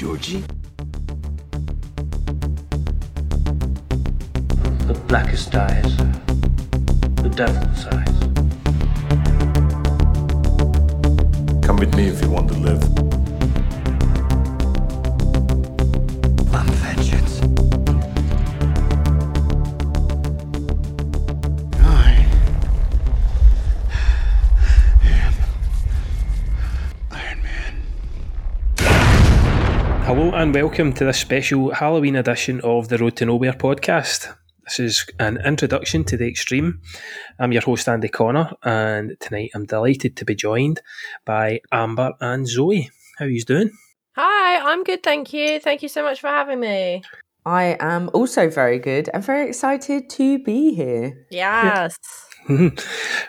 Georgie? The blackest eyes, the devil's eyes. Come with me if you want to live. And welcome to this special Halloween edition of the Road to Nowhere podcast. This is an introduction to the extreme. I'm your host Andy Connor, and tonight I'm delighted to be joined by Amber and Zoe. How are you doing? Hi, I'm good, thank you. Thank you so much for having me. I am also very good and very excited to be here. Yes.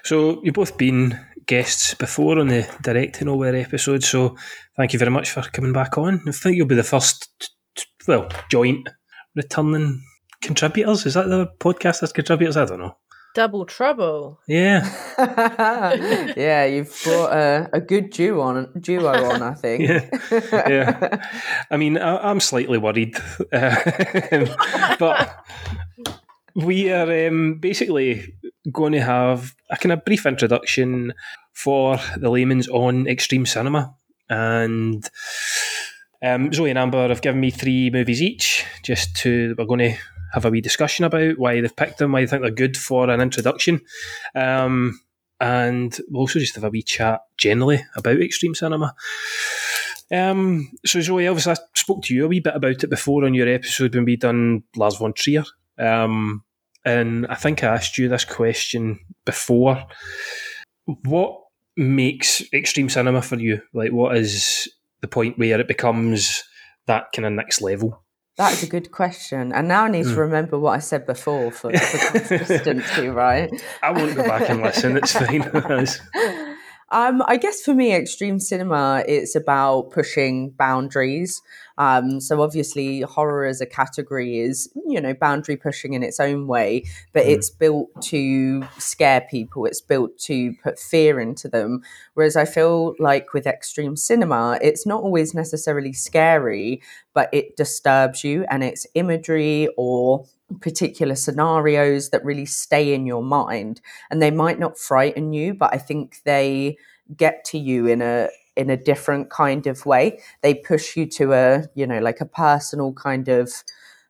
so you've both been guests before on the Direct to Nowhere episode, so thank you very much for coming back on. I think you'll be the first, t- t- well, joint returning contributors. Is that the podcast as contributors? I don't know. Double trouble. Yeah, yeah, you've brought a, a good duo on, duo on, I think. yeah, yeah. I mean, I, I'm slightly worried, uh, but we are um, basically going to have a kind of brief introduction for the layman's on extreme cinema, and um, Zoe and Amber have given me three movies each, just to we're going to have a wee discussion about why they've picked them, why they think they're good for an introduction. Um, and we'll also just have a wee chat generally about extreme cinema. Um, so Zoe, obviously I spoke to you a wee bit about it before on your episode when we done Lars von Trier. Um, and I think I asked you this question before. What makes extreme cinema for you? Like, what is the point where it becomes that kind of next level? That is a good question. And now I need to remember what I said before for, for consistency, right? I won't go back and listen. It's fine. Um, I guess for me, extreme cinema, it's about pushing boundaries. Um, so obviously, horror as a category is, you know, boundary pushing in its own way, but it's built to scare people. It's built to put fear into them. Whereas I feel like with extreme cinema, it's not always necessarily scary, but it disturbs you and it's imagery or particular scenarios that really stay in your mind and they might not frighten you but i think they get to you in a in a different kind of way. They push you to a you know like a personal kind of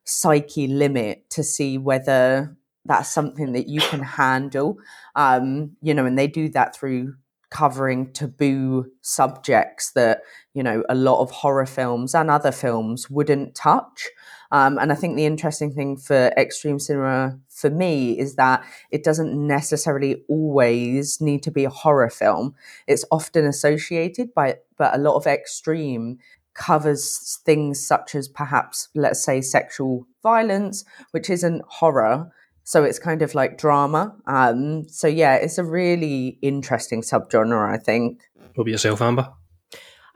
psyche limit to see whether that's something that you can handle. Um you know and they do that through covering taboo subjects that you know a lot of horror films and other films wouldn't touch um, and I think the interesting thing for extreme cinema for me is that it doesn't necessarily always need to be a horror film. It's often associated by, but a lot of extreme covers things such as perhaps, let's say, sexual violence, which isn't horror. So it's kind of like drama. Um, so yeah, it's a really interesting subgenre, I think. What about yourself, Amber?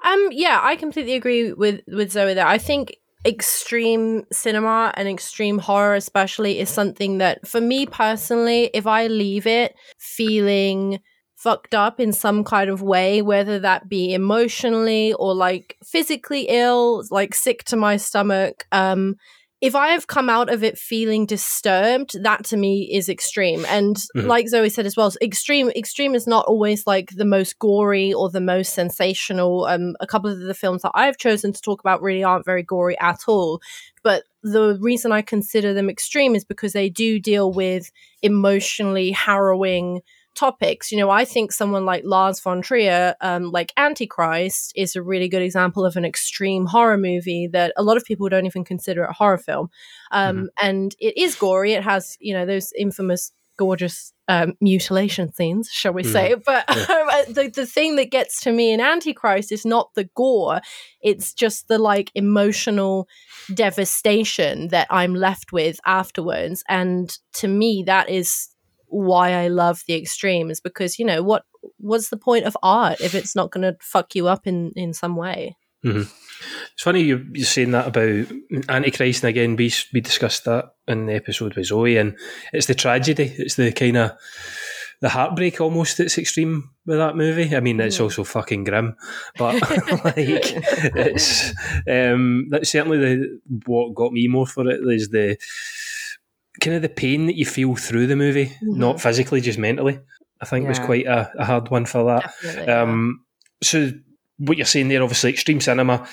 Um, yeah, I completely agree with with Zoe there. I think extreme cinema and extreme horror especially is something that for me personally if i leave it feeling fucked up in some kind of way whether that be emotionally or like physically ill like sick to my stomach um if I have come out of it feeling disturbed, that to me is extreme. And Mhm. like Zoe said as well, extreme extreme is not always like the most gory or the most sensational. Um, a couple of the films that I've chosen to talk about really aren't very gory at all. But the reason I consider them extreme is because they do deal with emotionally harrowing topics. You know, I think someone like Lars von Trier, um, like Antichrist, is a really good example of an extreme horror movie that a lot of people don't even consider a horror film. Um, And it is gory. It has, you know, those infamous, gorgeous um, mutilation scenes, shall we say? But the the thing that gets to me in Antichrist is not the gore; it's just the like emotional devastation that I'm left with afterwards. And to me, that is why I love the extremes because you know what what's the point of art if it's not going to fuck you up in in some way? It's funny you, you're saying that about Antichrist, and again, we, we discussed that in the episode with Zoe, and it's the tragedy, it's the kind of the heartbreak almost that's extreme with that movie. I mean, it's also fucking grim, but like it's um, that's certainly the what got me more for it is the kind of the pain that you feel through the movie, not physically, just mentally. I think was quite a, a hard one for that. Yeah. Um, so what you're saying there, obviously, extreme cinema,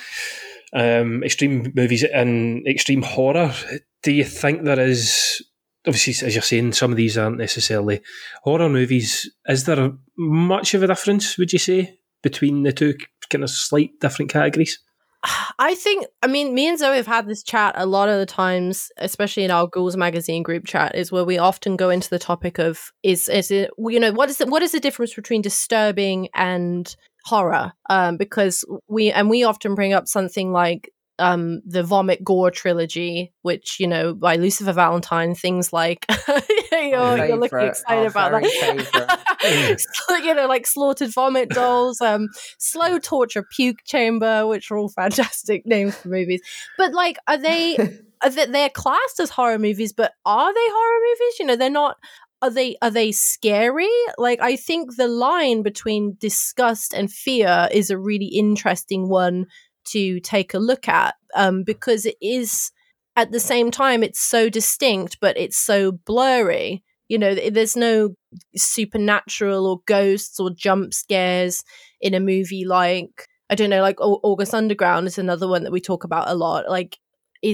um, extreme movies, and extreme horror. Do you think there is? Obviously, as you're saying, some of these aren't necessarily horror movies. Is there much of a difference? Would you say between the two kind of slight different categories? I think, I mean, me and Zoe have had this chat a lot of the times, especially in our Ghouls magazine group chat, is where we often go into the topic of is is it you know what is the, what is the difference between disturbing and horror? Um, because we and we often bring up something like um the vomit gore trilogy which you know by lucifer valentine things like you're, you're looking excited about that. So, you know like slaughtered vomit dolls um slow torture puke chamber which are all fantastic names for movies. But like are they are they they're classed as horror movies but are they horror movies? You know they're not are they are they scary? Like i think the line between disgust and fear is a really interesting one to take a look at um, because it is at the same time it's so distinct but it's so blurry. You know there's no supernatural or ghosts or jump scares in a movie like i don't know like august underground is another one that we talk about a lot. Like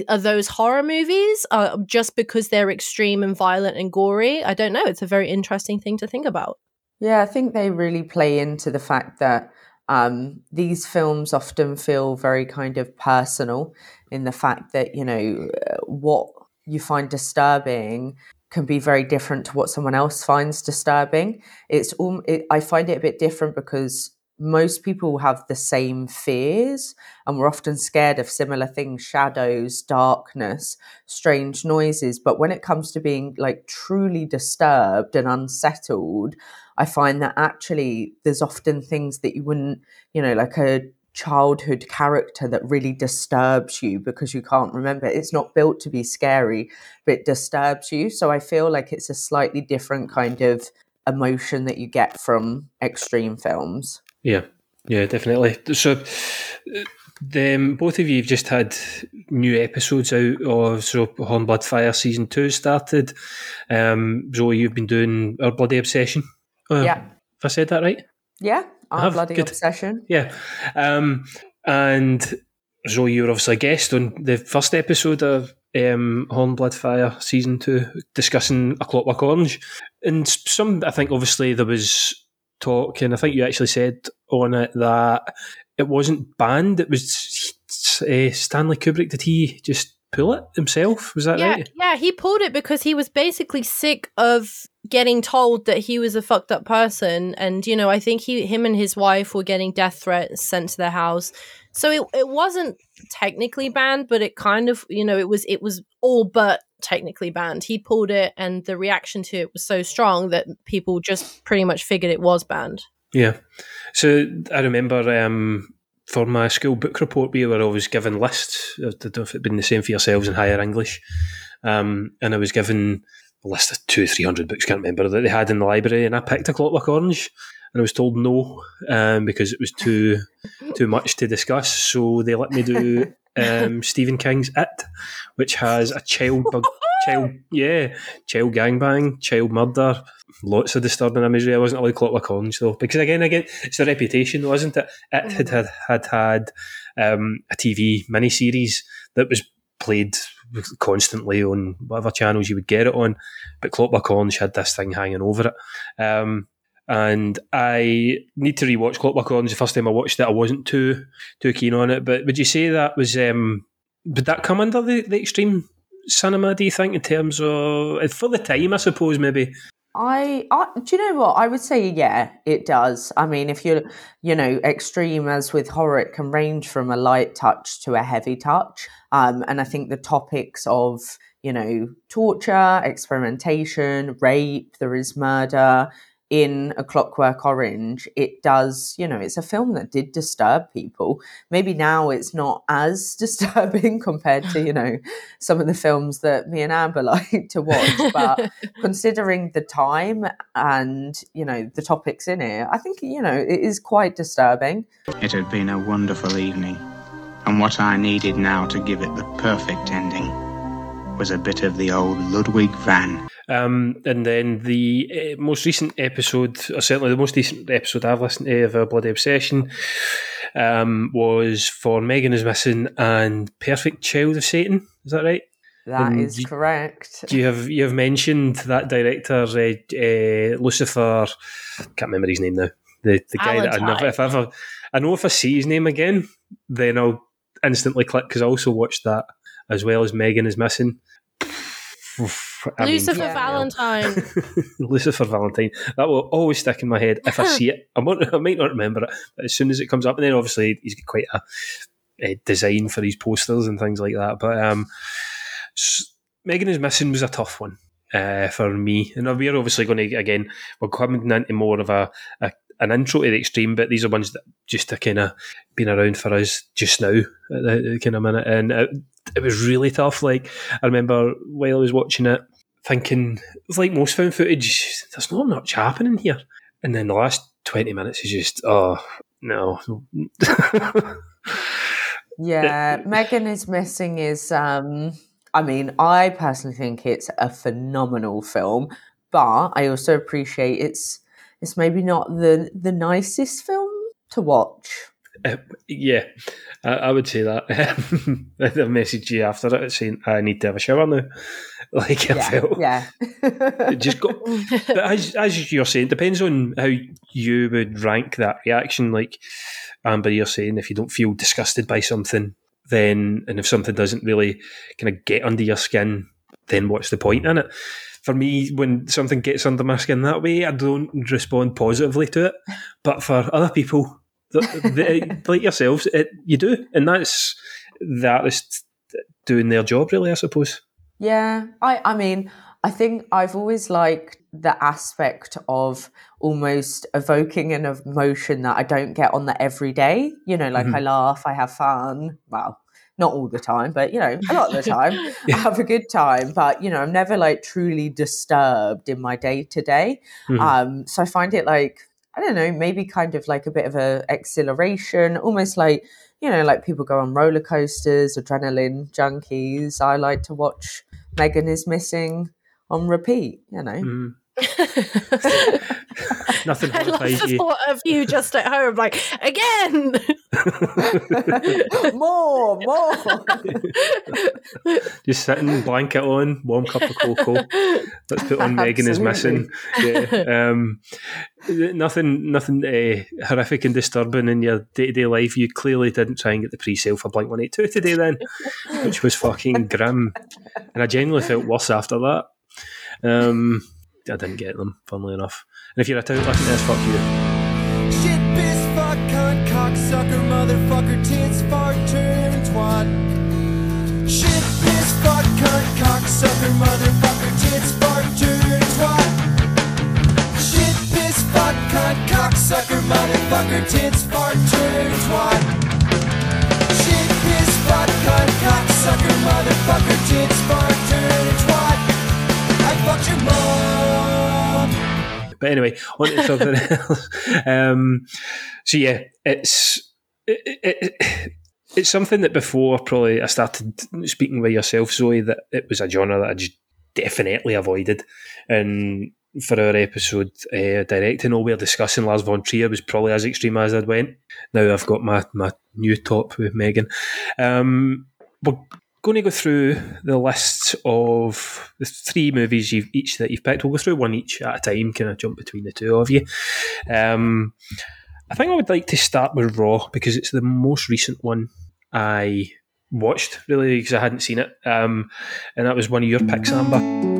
are those horror movies uh, just because they're extreme and violent and gory? I don't know. It's a very interesting thing to think about. Yeah, I think they really play into the fact that um, these films often feel very kind of personal in the fact that, you know, what you find disturbing can be very different to what someone else finds disturbing. It's all, it, I find it a bit different because most people have the same fears and we're often scared of similar things shadows darkness strange noises but when it comes to being like truly disturbed and unsettled i find that actually there's often things that you wouldn't you know like a childhood character that really disturbs you because you can't remember it's not built to be scary but it disturbs you so i feel like it's a slightly different kind of emotion that you get from extreme films Yeah, yeah, definitely. So, them both of you have just had new episodes out of so Hornblood Fire season two started. Um, Zoe, you've been doing our bloody obsession. Uh, yeah if I said that right. yeah our bloody good. obsession Yeah, um, and so you were obviously a guest on the first episode of um, Hornblood Fire season two, discussing A Clockwork Orange. And some, I think, obviously there was talk, and I think you actually said on it that it wasn't banned. It was uh, Stanley Kubrick. Did he just pull it himself? Was that yeah, right? yeah, he pulled it because he was basically sick of getting told that he was a fucked up person, and you know, I think he, him, and his wife were getting death threats sent to their house. So it it wasn't technically banned, but it kind of, you know, it was it was all but technically banned. He pulled it, and the reaction to it was so strong that people just pretty much figured it was banned. Yeah. So I remember um, for my school book report, we were always given lists. I don't know if it'd been the same for yourselves in higher English. Um, and I was given a list of two, or three hundred books, can't remember, that they had in the library. And I picked a Clockwork Orange. And I was told no um, because it was too too much to discuss. So they let me do um, Stephen King's It, which has a child bug, child yeah, child gangbang, child murder, lots of disturbing imagery. I wasn't allowed Clockwork Orange though, because again, again, it's the reputation, isn't it? It had had had, had um, a TV miniseries that was played constantly on whatever channels you would get it on, but Clockwork Orange had this thing hanging over it. Um, and I need to rewatch Clockwork Orange. The first time I watched it, I wasn't too too keen on it. But would you say that was um, would that come under the, the extreme cinema? Do you think in terms of for the time? I suppose maybe. I, I do you know what? I would say yeah it does. I mean if you're you know extreme as with horror it can range from a light touch to a heavy touch. Um, and I think the topics of you know torture experimentation rape there is murder in A Clockwork Orange, it does, you know, it's a film that did disturb people. Maybe now it's not as disturbing compared to, you know, some of the films that me and Amber like to watch. But considering the time and, you know, the topics in it, I think, you know, it is quite disturbing. It had been a wonderful evening, and what I needed now to give it the perfect ending was a bit of the old Ludwig van. Um, and then the uh, most recent episode, or certainly the most recent episode I've listened to of Our Bloody Obsession, um, was for Megan is Missing and Perfect Child of Satan. Is that right? That And is you- correct. You have you have mentioned that director, uh, uh, Lucifer. Can't remember his name now. The the guy that I never, if I ever, I know if I see his name again, then I'll instantly click because I also watched that as well as Megan is Missing. I Lucifer Yeah. Valentine. Lucifer Valentine. That will always stick in my head if I see it. I, I might not remember it, but as soon as it comes up, and then obviously he's got quite a, a design for his posters and things like that. But um, Megan is Missing was a tough one uh, for me, and we're obviously going to again we're coming into more of a, a an intro to the extreme, but these are ones that just have kind of been around for us just now at the kind of minute, and it, it was really tough. Like I remember while I was watching it, thinking it's like most found footage, there's not much happening here, and then the last twenty minutes is just oh no. Yeah, Megan is missing is um I mean, I personally think it's a phenomenal film, but I also appreciate it's it's maybe not the the nicest film to watch. Uh, yeah, I, I would say that. I messaged you after it saying I need to have a shower now. Like I Yeah, felt yeah. just got. But as as you're saying, depends on how you would rank that reaction. Like Amber, you're saying, if you don't feel disgusted by something, then and if something doesn't really kind of get under your skin, then what's the point in it? For me, when something gets under my skin that way, I don't respond positively to it. But for other people, the, like yourselves, it, you do, and that's the artist doing their job, really. I suppose. Yeah, I I mean, I think I've always liked the aspect of almost evoking an emotion that I don't get on the everyday. You know, like I mm-hmm. laugh, I have fun. Well, not all the time, but you know, a lot of the time, I have a good time. But you know, I'm never like truly disturbed in my day to day. So I find it like I don't know, maybe kind of like a bit of a exhilaration, almost like you know, like people go on roller coasters, adrenaline junkies. I like to watch Megan is missing on repeat. You know, Mm. Nothing I love horrifies the you. thought of you just at home, like again. more, more. Just sitting, blanket on, warm cup of cocoa. Let's put on Megan is missing. Yeah. Um, nothing, nothing uh, horrific and disturbing in your day to day life. You clearly didn't try and get the pre-sale for Blink One Eight Two today, then, which was fucking grim. And I genuinely felt worse after that. Um, I didn't get them, funnily enough. And if you're a tout, listen to this, fuck you. Shit, piss, fuck, cunt, cocksucker, motherfucker, tits, fart, turd, and twat. Shit, piss, fuck, cunt, cocksucker, motherfucker, tits, fart, turd, and twat. Shit, piss, fuck, cunt, cocksucker, motherfucker, tits, fart, turd, and twat. Shit, piss, fuck, cunt, cocksucker, motherfucker, tits, fart, turd, and twat. I fucked your mom. But anyway, on to something else. Um, so yeah, it's it, it, it's something that before probably I started speaking with yourself, Zoe, that it was a genre that I just definitely avoided. And for our episode uh, directing, all we were discussing Lars von Trier was probably as extreme as I'd went. Now I've got my, my new top with Megan. Um, we're going to go through the list of the three movies you've each that you've picked. We'll go through one each at a time, kind of jump between the two of you. Um, I think I would like to start with Raw because it's the most recent one I watched, really, because I hadn't seen it. Um, and that was one of your picks, Amber.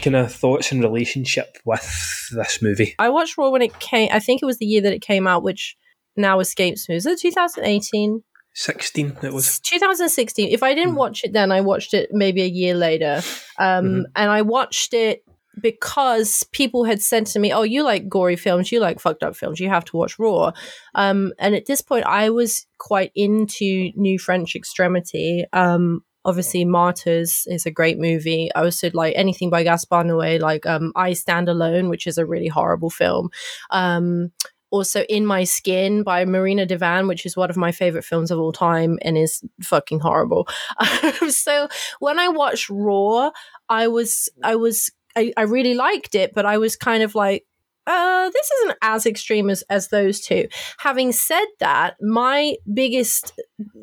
Kind of thoughts and relationship with this movie? I watched Raw when it came. I think it was the year that it came out, which now escapes me. Was it 2018? 16 it was. 2016. If I didn't Mm. watch it then, I watched it maybe a year later. Um, Mhm. And I watched it because people had said to me, "Oh, you like gory films, you like fucked up films, you have to watch Raw." Um, and at this point, I was quite into New French Extremity. Um, obviously, Martyrs is a great movie. I also like anything by Gaspar Noé, like um, I Stand Alone, which is a really horrible film. Um, also, In My Skin by Marina de Van, which is one of my favorite films of all time and is fucking horrible. so when I watched Raw, I was I was I, I really liked it, but I was kind of like, uh, this isn't as extreme as, as those two. Having said that, my biggest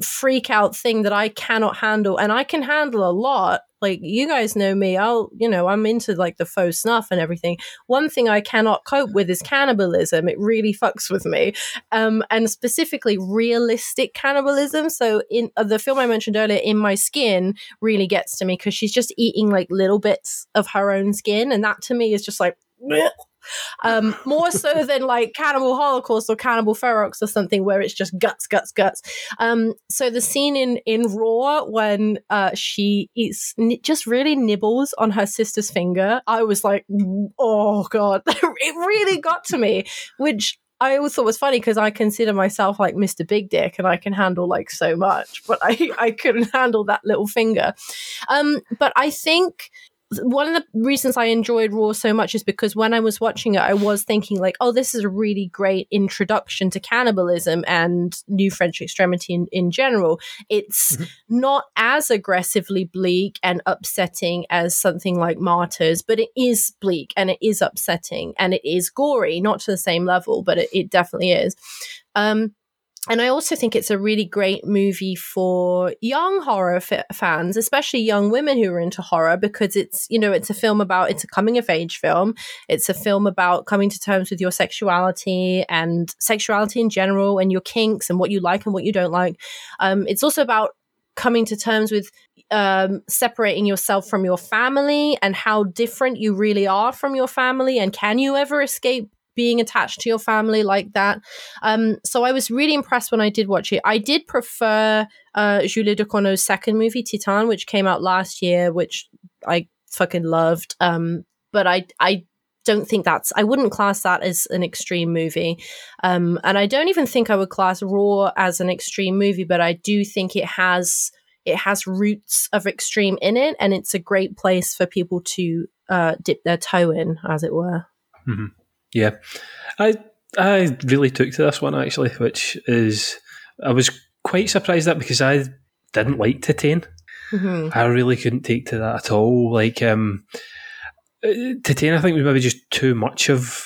freak out thing that I cannot handle, and I can handle a lot, like you guys know me, I'll, you know, I'm into like the faux snuff and everything. One thing I cannot cope with is cannibalism. It really fucks with me. Um, and specifically realistic cannibalism. So in uh, the film I mentioned earlier, In My Skin, really gets to me because she's just eating like little bits of her own skin. And that to me is just like. Um, more so than like Cannibal Holocaust or Cannibal Ferox or something where it's just guts, guts, guts. Um, so the scene in in Raw when uh, she eats n- just really nibbles on her sister's finger, I was like, oh god, it really got to me, which. I always thought was funny because I consider myself like Mr. Big Dick and I can handle like so much, but I, I couldn't handle that little finger. Um, but I think one of the reasons I enjoyed Raw so much is because when I was watching it, I was thinking like, oh, this is a really great introduction to cannibalism and New French extremity in, in general. It's not as aggressively bleak and upsetting as something like Martyrs, but it is bleak and it is upsetting and it is gory, not to the same level, but it, it definitely is. Um, and I also think it's a really great movie for young horror f- fans, especially young women who are into horror, because it's, you know, it's a film about, it's a coming of age film. It's a film about coming to terms with your sexuality and sexuality in general and your kinks and what you like and what you don't like. Um, it's also about coming to terms with um, separating yourself from your family and how different you really are from your family. And can you ever escape being attached to your family like that. Um, so I was really impressed when I did watch it. I did prefer uh, Julie Ducournau's second movie, Titane, which came out last year, which I fucking loved. Um, but I, I don't think that's I wouldn't class that as an extreme movie. Um, and I don't even think I would class Raw as an extreme movie, but I do think it has it has roots of extreme in it, and it's a great place for people to uh, dip their toe in, as it were. hmm Yeah, I I really took to this one actually, which is I was quite surprised at because I didn't like Titane. Mhm. I really couldn't take to that at all. Like um, uh, Titane, I think was maybe just too much of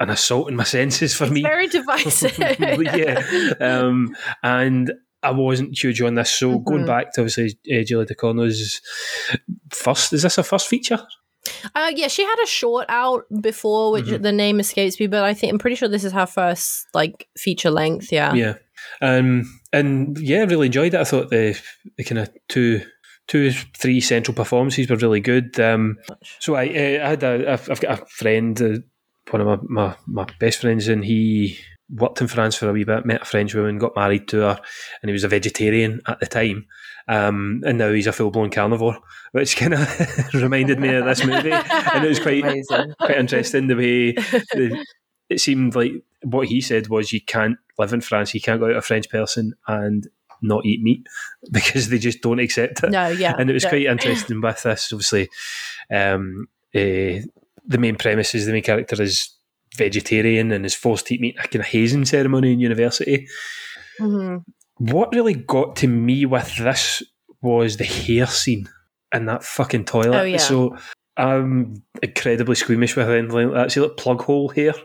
an assault in my senses for me. Very divisive. yeah, um, and I wasn't huge on this. So going Mhm. back to obviously uh, Julie Ducournau's first, is this a first feature? Uh, yeah, she had a short out before, which Mhm. the name escapes me, but I think I'm pretty sure this is her first like feature length. Yeah. Yeah, um, and yeah, really enjoyed it. I thought the the kind of two. Two, three central performances were really good. Um, so I, uh, I had a, I've I've got a friend, uh, one of my, my, my best friends, and he worked in France for a wee bit, met a French woman, got married to her, and he was a vegetarian at the time. Um, and now he's a full blown carnivore, which kind of reminded me of this movie. And it was quite Amazing. quite interesting the way the, it seemed like what he said was you can't live in France, you can't go out a French person and not eat meat because they just don't accept it. No, yeah. and it was no. quite interesting with this. Obviously, um, uh, the main premise is the main character is vegetarian and is forced to eat meat at a hazing ceremony in university. Mhm. What really got to me with this was the hair scene in that fucking toilet. Oh, yeah. So I'm incredibly squeamish with anything like that. See, like plug hole hair.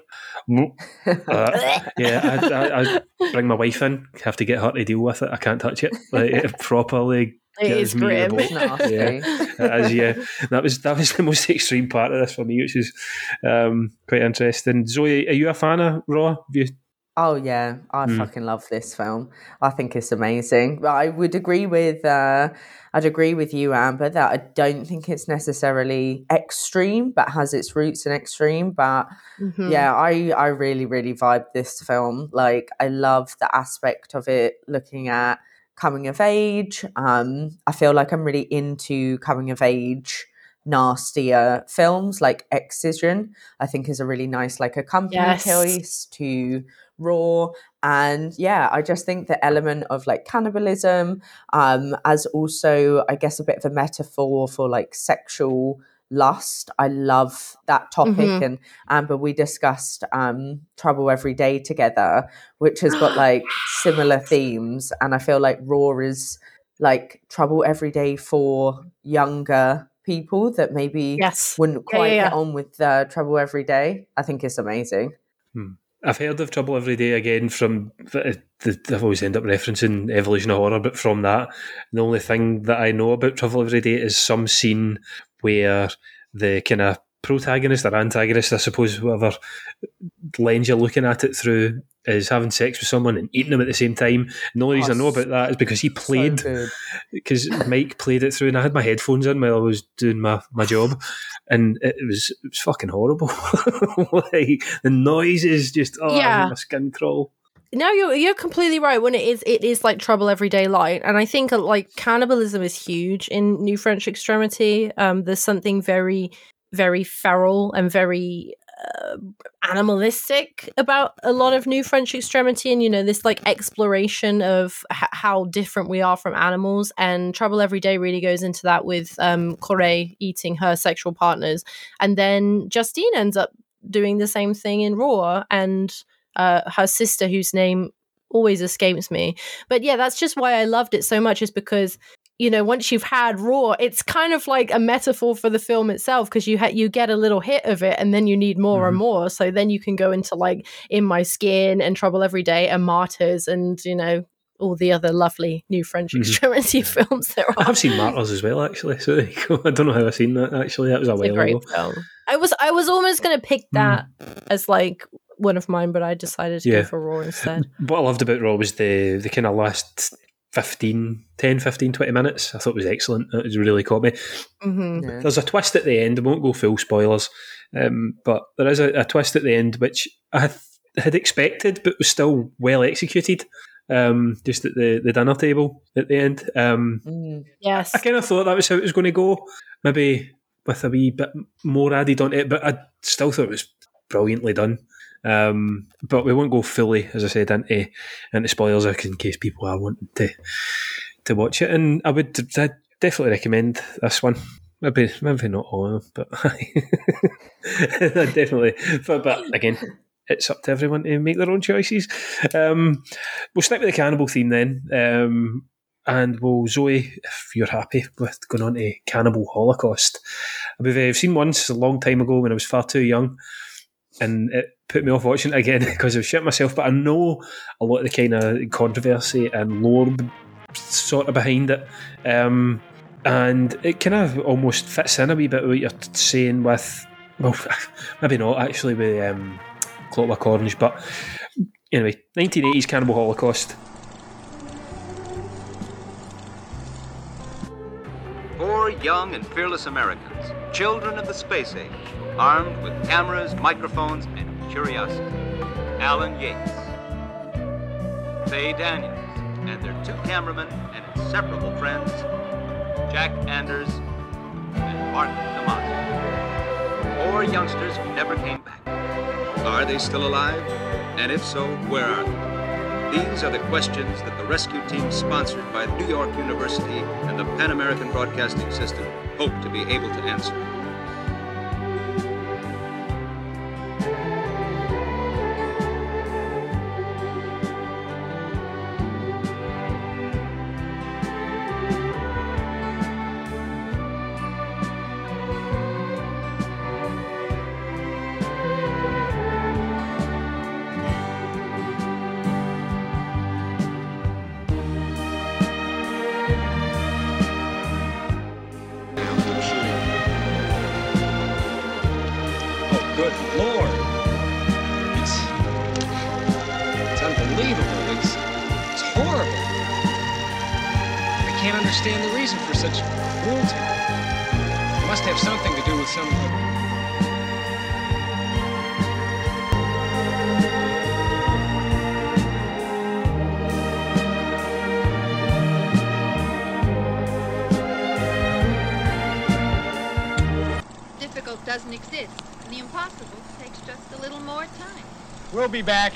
Uh, yeah, I, I, I bring my wife in, have to get her to deal with it. I can't touch it like it properly. It gets me grim. Nasty. Yeah, is, yeah. That was that was the most extreme part of this for me, which is um, quite interesting. Zoe, are you a fan of Raw? Have you Oh yeah, I Mm. fucking love this film. I think it's amazing. But I would agree with uh, I'd agree with you, Amber, that I don't think it's necessarily extreme, but has its roots in extreme. But Mhm. yeah, I I really really vibe this film. Like I love the aspect of it, looking at coming of age. Um, I feel like I'm really into coming of age nastier films like Excision. I think is a really nice like accompanying Yes. choice to Raw. And yeah, I just think the element of like cannibalism, um, as also I guess a bit of a metaphor for like sexual lust. I love that topic. Mhm. And Amber, we discussed um Trouble Every Day together, which has got like similar themes. And I feel like Raw is like Trouble Every Day for younger people that maybe Yes. wouldn't Yeah, quite yeah, get on with uh, Trouble Every Day. I think it's amazing. I've heard of Trouble Every Day again from the, the, I've always end up referencing Evolution of Horror, but from that, the only thing that I know about Trouble Every Day is some scene where the kind of protagonist or antagonist, I suppose, whoever lens you're looking at it through, is having sex with someone and eating them at the same time. And the only reason I know about that is because he played because Mike played it through, and I had my headphones in while I was doing my, my job, and it was it was fucking horrible. like the noises, just oh, Yeah. my skin crawl. No, you're you're completely right. When it is, it is like trouble everyday light, and I think uh, like cannibalism is huge in New French Extremity. Um, there's something very, very feral and very uh, animalistic about a lot of New French Extremity, and you know this like exploration of h- how different we are from animals. And Trouble Every Day really goes into that with um, eating her sexual partners, and then Justine ends up doing the same thing in Raw, and uh, her sister, whose name always escapes me. But yeah, that's just why I loved it so much, is because you know once you've had Raw, it's kind of like a metaphor for the film itself because you ha- you get a little hit of it, and then you need more and more. So then you can go into like In My Skin and Trouble Every Day and Martyrs, and you know all the other lovely new French Mhm. extremity films there I've seen Martyrs as well, actually. So there you go. I don't know how I've seen that. Actually, that was a It's a while great ago. film. I was I was almost gonna pick that as like one of mine, but I decided to Yeah. go for Raw instead. What I loved about Raw was the the kind of last 15, 10, 15, 20 minutes. I thought it was excellent. It was really caught me. hmm Yeah. There's a twist at the end. I won't go full spoilers, um, but there is a, a twist at the end which I had, had expected, but was still well executed. Um, just at the, the dinner table at the end. Um, Mm. Yes. I kind of thought that was how it was going to go. Maybe with a wee bit more added on it, but I still thought it was brilliantly done. Um, but we won't go fully, as I said, into into spoilers in case people are wanting to to watch it. And I would I'd definitely recommend this one. Maybe maybe not all of them, but definitely. But, but again, it's up to everyone to make their own choices. Um, we'll stick with the cannibal theme then. Um, and well, Zoe, if you're happy with going on to Cannibal Holocaust, I've uh, seen once a long time ago when I was far too young, and it put me off watching it again because I was shit myself. But I know a lot of the kind of controversy and lore sort of behind it, um, and it kind of almost fits in a wee bit with what you're saying with, well, maybe not actually with um, Clockwork Orange, but anyway, 1980s Cannibal Holocaust. Four young and fearless Americans, children of the space age, armed with cameras, microphones, and curiosity. Alan Yates, Faye Daniels, and their two cameramen and inseparable friends, Jack Anders and Mark DeMasi. Four youngsters who never came back. Are they still alive? And if so, where are they? These are the questions that the rescue team sponsored by New York University and the Pan American Broadcasting System hope to be able to answer. Back.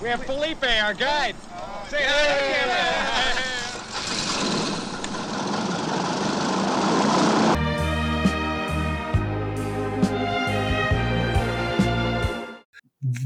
We have Felipe, our guide. Say hi.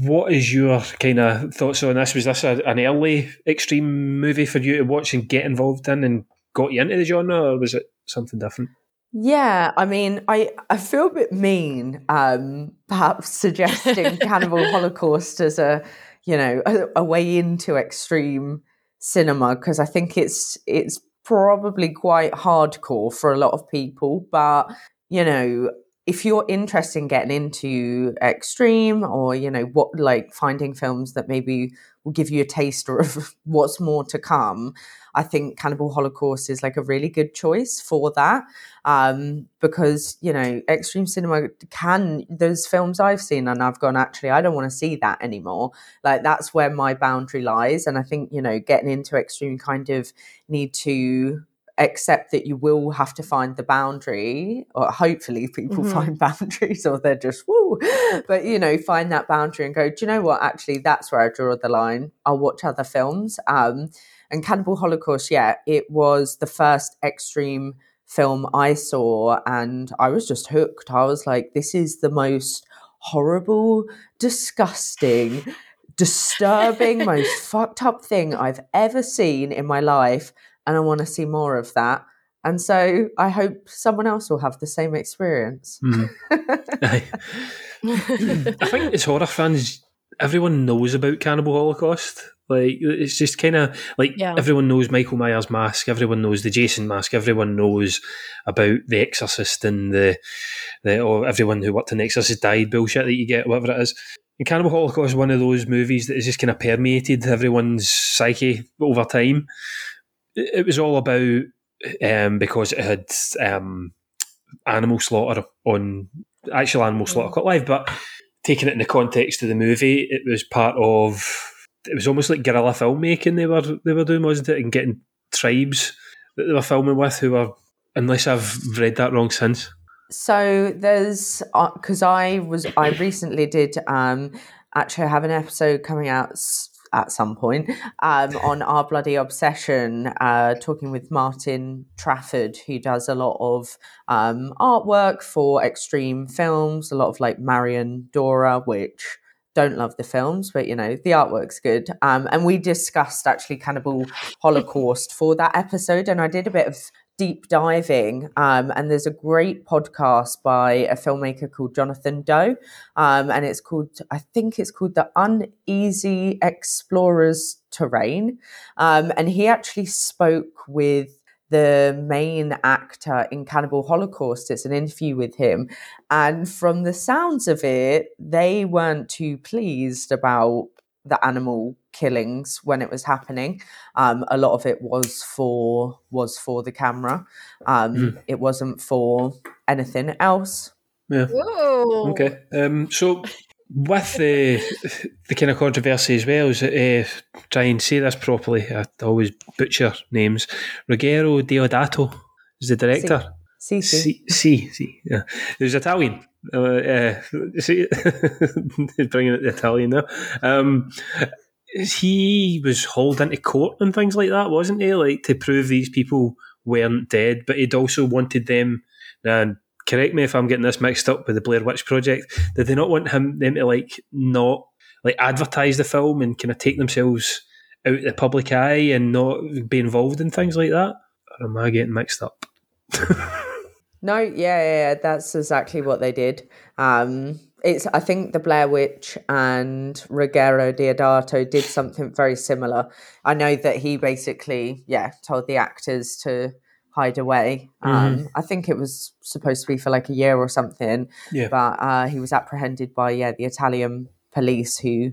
What is your kind of thoughts on this? Was this a, an early extreme movie for you to watch and get involved in and got you into the genre, or was it something different? Yeah, I mean, I, I feel a bit mean, um, perhaps suggesting Cannibal Holocaust as a you know a, a way into extreme cinema because I think it's it's probably quite hardcore for a lot of people. But you know, if you're interested in getting into extreme or you know what like finding films that maybe will give you a taster of what's more to come i think cannibal holocaust is like a really good choice for that um, because you know extreme cinema can those films i've seen and i've gone actually i don't want to see that anymore like that's where my boundary lies and i think you know getting into extreme kind of need to accept that you will have to find the boundary, or hopefully people Mhm. find boundaries, or they're just woo. But you know, find that boundary and go. Do you know what? Actually, that's where I draw the line. I'll watch other films. Um, and Cannibal Holocaust, yeah, it was the first extreme film I saw, and I was just hooked. I was like, this is the most horrible, disgusting, disturbing, most fucked up thing I've ever seen in my life, and I want to see more of that. And so I hope someone else will have the same experience. Hmm. Aye. I think as horror fans, everyone knows about Cannibal Holocaust. Like it's just kind of like Yeah. everyone knows Michael Myers mask, everyone knows the Jason mask, everyone knows about the Exorcist and the the or everyone who worked in Exorcist died bullshit that you get, whatever it is. And Cannibal Holocaust is one of those movies that has just kind of permeated everyone's psyche over time. It it was all about um, because it had um, animal slaughter on actual animal slaughter cut live, but taking it in the context of the movie, it was part of it was almost like guerrilla filmmaking they were they were doing, wasn't it? And getting tribes that they were filming with who were unless I've read that wrong since. So there's because I was I recently did um actually have an episode coming out at some point um on our bloody obsession uh talking with Martin Trafford who does a lot of um artwork for extreme films a lot of like Marian Dora which don't love the films, but you know, the artwork's good. Um, and we discussed actually Cannibal Holocaust for that episode, and I did a bit of deep diving. Um, and there's a great podcast by a filmmaker called Jonathan Doe, um, and it's called, I think it's called The Uneasy Explorer's Terrain. Um, and he actually spoke with the main actor in Cannibal Holocaust. It's an interview with him. And from the sounds of it, they weren't too pleased about the animal killings when it was happening. Um, a lot of it was for was for the camera. Um, Mm. It wasn't for anything else. Yeah. Whoa. Okay. Um, so with the the kind of controversy as well is uh, try and say this properly. I always butcher names. Ruggero Deodato is the director. See, see. Si, si, si, yeah. He was Italian. Uh, uh, see, bringing it to Italian now. Um, he was hauled into court and things like that, wasn't he? Like to prove these people weren't dead, but he'd also wanted them. And correct me if I'm getting this mixed up with the Blair Witch Project. Did they not want him them to like not like advertise the film and kind of take themselves out of the public eye and not be involved in things like that? Or am I getting mixed up? No, yeah, yeah, that's exactly what they did. Um, it's I think the Blair Witch and Ruggero Deodato did something very similar. I know that he basically, yeah, told the actors to hide away. Um, I think it was supposed to be for like a year or something, Yeah. but uh, he was apprehended by yeah the Italian police who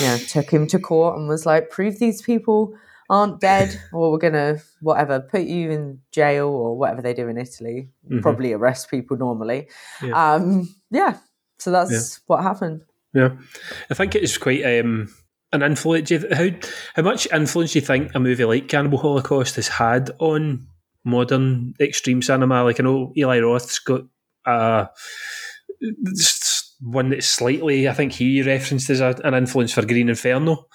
yeah took him to court and was like, prove these people aren't dead, or we're gonna whatever put you in jail or whatever they do in Italy. Mhm. Probably arrest people normally. Yeah. Um, yeah. So that's what happened. Yeah, I think it is quite um, an influence. How how much influence do you think a movie like Cannibal Holocaust has had on modern extreme cinema? Like I know Eli Roth's got uh, one that's slightly. I think he referenced as a, an influence for Green Inferno.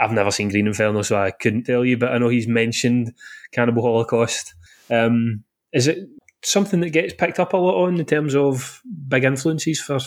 I've never seen Green Inferno, so I couldn't tell you. But I know he's mentioned Cannibal Holocaust. Um, is it something that gets picked up a lot on in terms of big influences for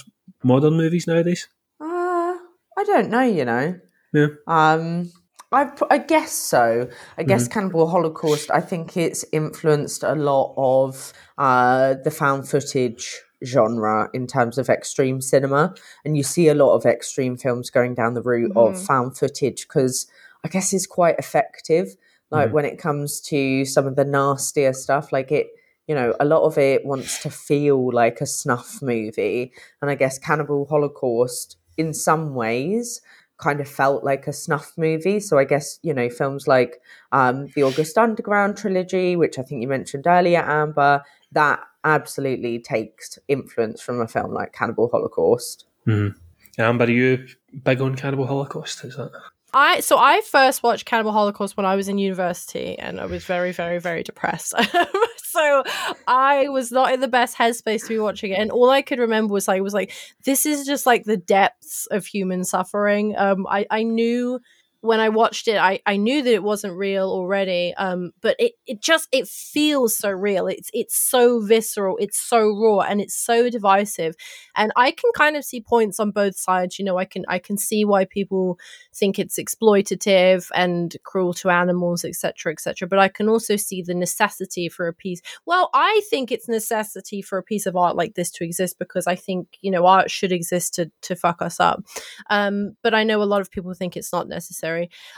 modern movies nowadays? Uh, I don't know. You know. Yeah. Um, I, I guess so. I guess Mm-hmm. Cannibal Holocaust, I think it's influenced a lot of uh, the found footage genre in terms of extreme cinema. And you see a lot of extreme films going down the route of Mhm. found footage because I guess it's quite effective. Like Mhm. when it comes to some of the nastier stuff, like it, you know, a lot of it wants to feel like a snuff movie. And I guess Cannibal Holocaust, in some ways, kind of felt like a snuff movie. So I guess, you know, films like um, the August Underground trilogy, which I think you mentioned earlier, Amber, that absolutely takes influence from a film like Cannibal Holocaust. Mm-hmm. Amber, are you big on Cannibal Holocaust? Is that? I so I first watched Cannibal Holocaust when I was in university, and I was very, very, very depressed. so I was not in the best headspace to be watching it, and all I could remember was like, was like, this is just like the depths of human suffering. Um, I I knew when I watched it, I, I knew that it wasn't real already. Um, but it, it just it feels so real. It's it's so visceral. It's so raw, and it's so divisive. And I can kind of see points on both sides. You know, I can I can see why people think it's exploitative and cruel to animals, etc., etc. But I can also see the necessity for a piece. Well, I think it's necessity for a piece of art like this to exist because I think you know art should exist to to fuck us up. Um, but I know a lot of people think it's not necessary.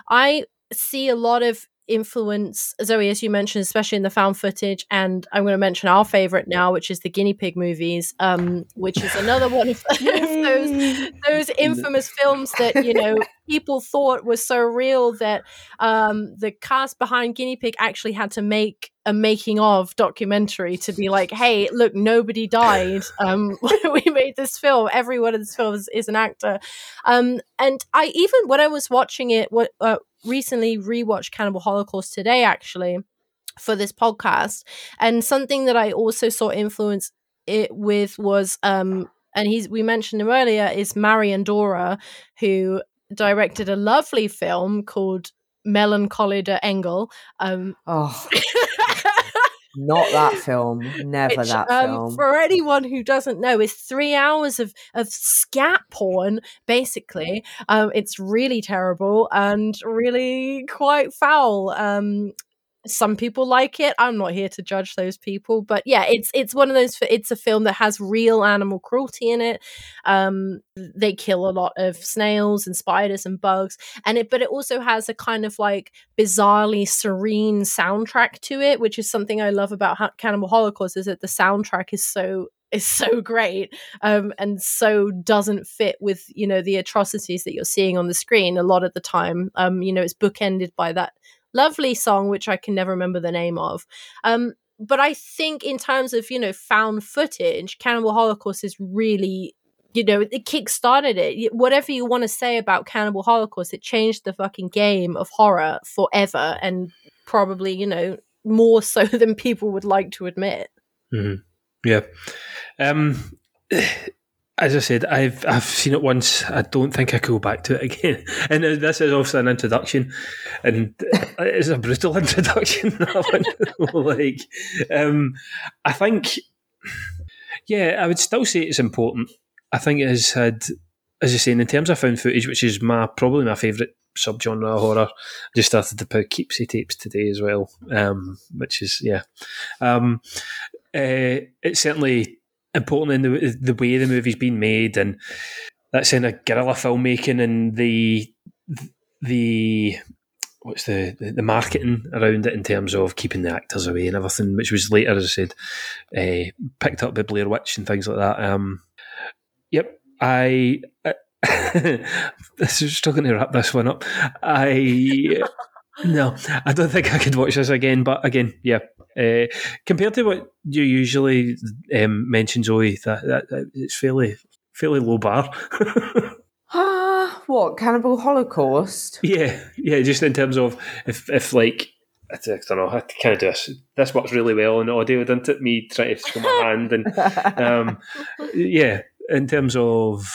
I see a lot of influence zoe as you mentioned especially in the found footage and i'm going to mention our favorite now which is the guinea pig movies um which is another one of those those infamous films that you know people thought was so real that um the cast behind guinea pig actually had to make a making of documentary to be like hey look nobody died um we made this film. Everyone in this film is, is an actor. Um and i even when i was watching it what uh, recently rewatched cannibal holocaust today actually for this podcast and something that i also saw influence it with was um and he's we mentioned him earlier is marian dora who directed a lovely film called melancholie der engel um Oh, not that film. Never which, that um, film. For anyone who doesn't know, is three hours of of scat porn. Basically, um, it's really terrible and really quite foul. Um, some people like it. I'm not here to judge those people, but yeah, it's it's one of those. It's a film that has real animal cruelty in it. Um, they kill a lot of snails and spiders and bugs, and it. But it also has a kind of like bizarrely serene soundtrack to it, which is something I love about Cannibal Holocaust. Is that the soundtrack is so is so great um, and so doesn't fit with you know the atrocities that you're seeing on the screen a lot of the time. Um, you know, it's bookended by that lovely song which I can never remember the name of. Um, but I think in terms of you know found footage, Cannibal Holocaust is really you know it kick-started it whatever you want to say about cannibal holocaust it changed the fucking game of horror forever and probably you know more so than people would like to admit hmm Yeah. Um, as I said, I've I've seen it once. I don't think I could go back to it again. And this is also an introduction, and it's a brutal introduction. Like, um, I think, yeah, I would still say it's important. I think it has had, as you're saying, in terms of found footage, which is my probably my favourite subgenre of horror. I just started to Poughkeepsie tapes today as well, um, which is yeah. Um, uh, it's certainly important in the the way the movie's been made, and that's in a guerrilla filmmaking and the the what's the, the marketing around it in terms of keeping the actors away and everything, which was later, as I said, uh, picked up by Blair Witch and things like that. Um, yep, I. this is struggling to wrap this one up. I No, I don't think I could watch this again. But again, yeah, uh, compared to what you usually um, mention, Zoe, that, that, that it's fairly fairly low bar. Ah, what Cannibal Holocaust? yeah, yeah, just in terms of if if like. I don't know. I kind of do this. This works really well in audio, doesn't it? Me trying to show my hand and um, yeah. In terms of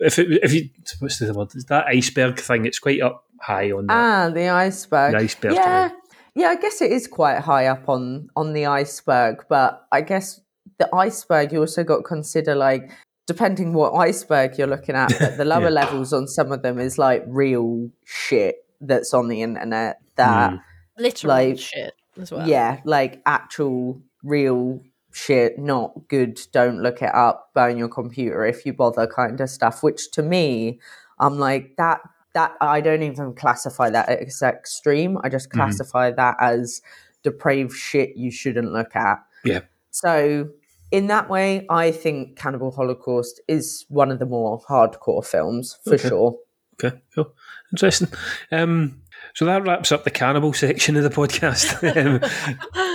if it, if you what's the word? Is that iceberg thing? It's quite up high on that. Ah, the iceberg. The iceberg, Yeah, yeah. I guess it is quite high up on on the iceberg, but I guess the iceberg you also got to consider like depending what iceberg you're looking at. But the lower Yeah. levels on some of them is like real shit that's on the internet that Mm. Literal like shit as well. yeah, like actual real shit, not good. Don't look it up. Burn your computer if you bother, kind of stuff. Which to me, I'm like that. That I don't even classify that as extreme. I just Mhm. classify that as depraved shit you shouldn't look at. Yeah. So in that way, I think Cannibal Holocaust is one of the more hardcore films for Okay. sure. Okay, cool, interesting. Um, so that wraps up the cannibal section of the podcast.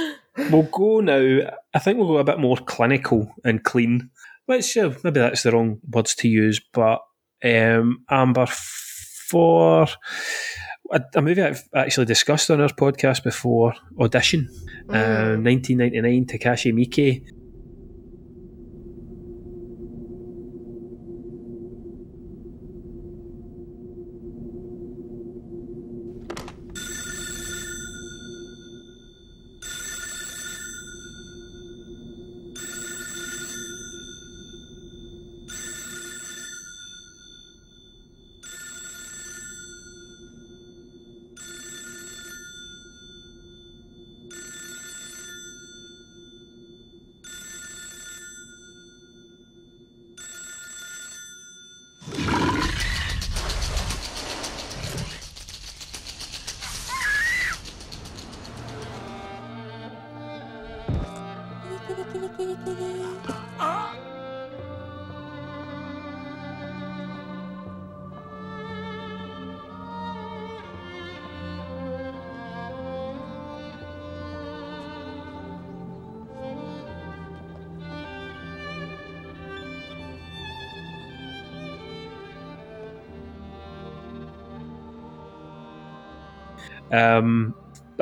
we'll go now. I think we'll go a bit more clinical and clean. Which uh, maybe that's the wrong words to use, but um, Amber for a, a movie I've actually discussed on our podcast before, Audition, uh, 1999, Takashi Miike.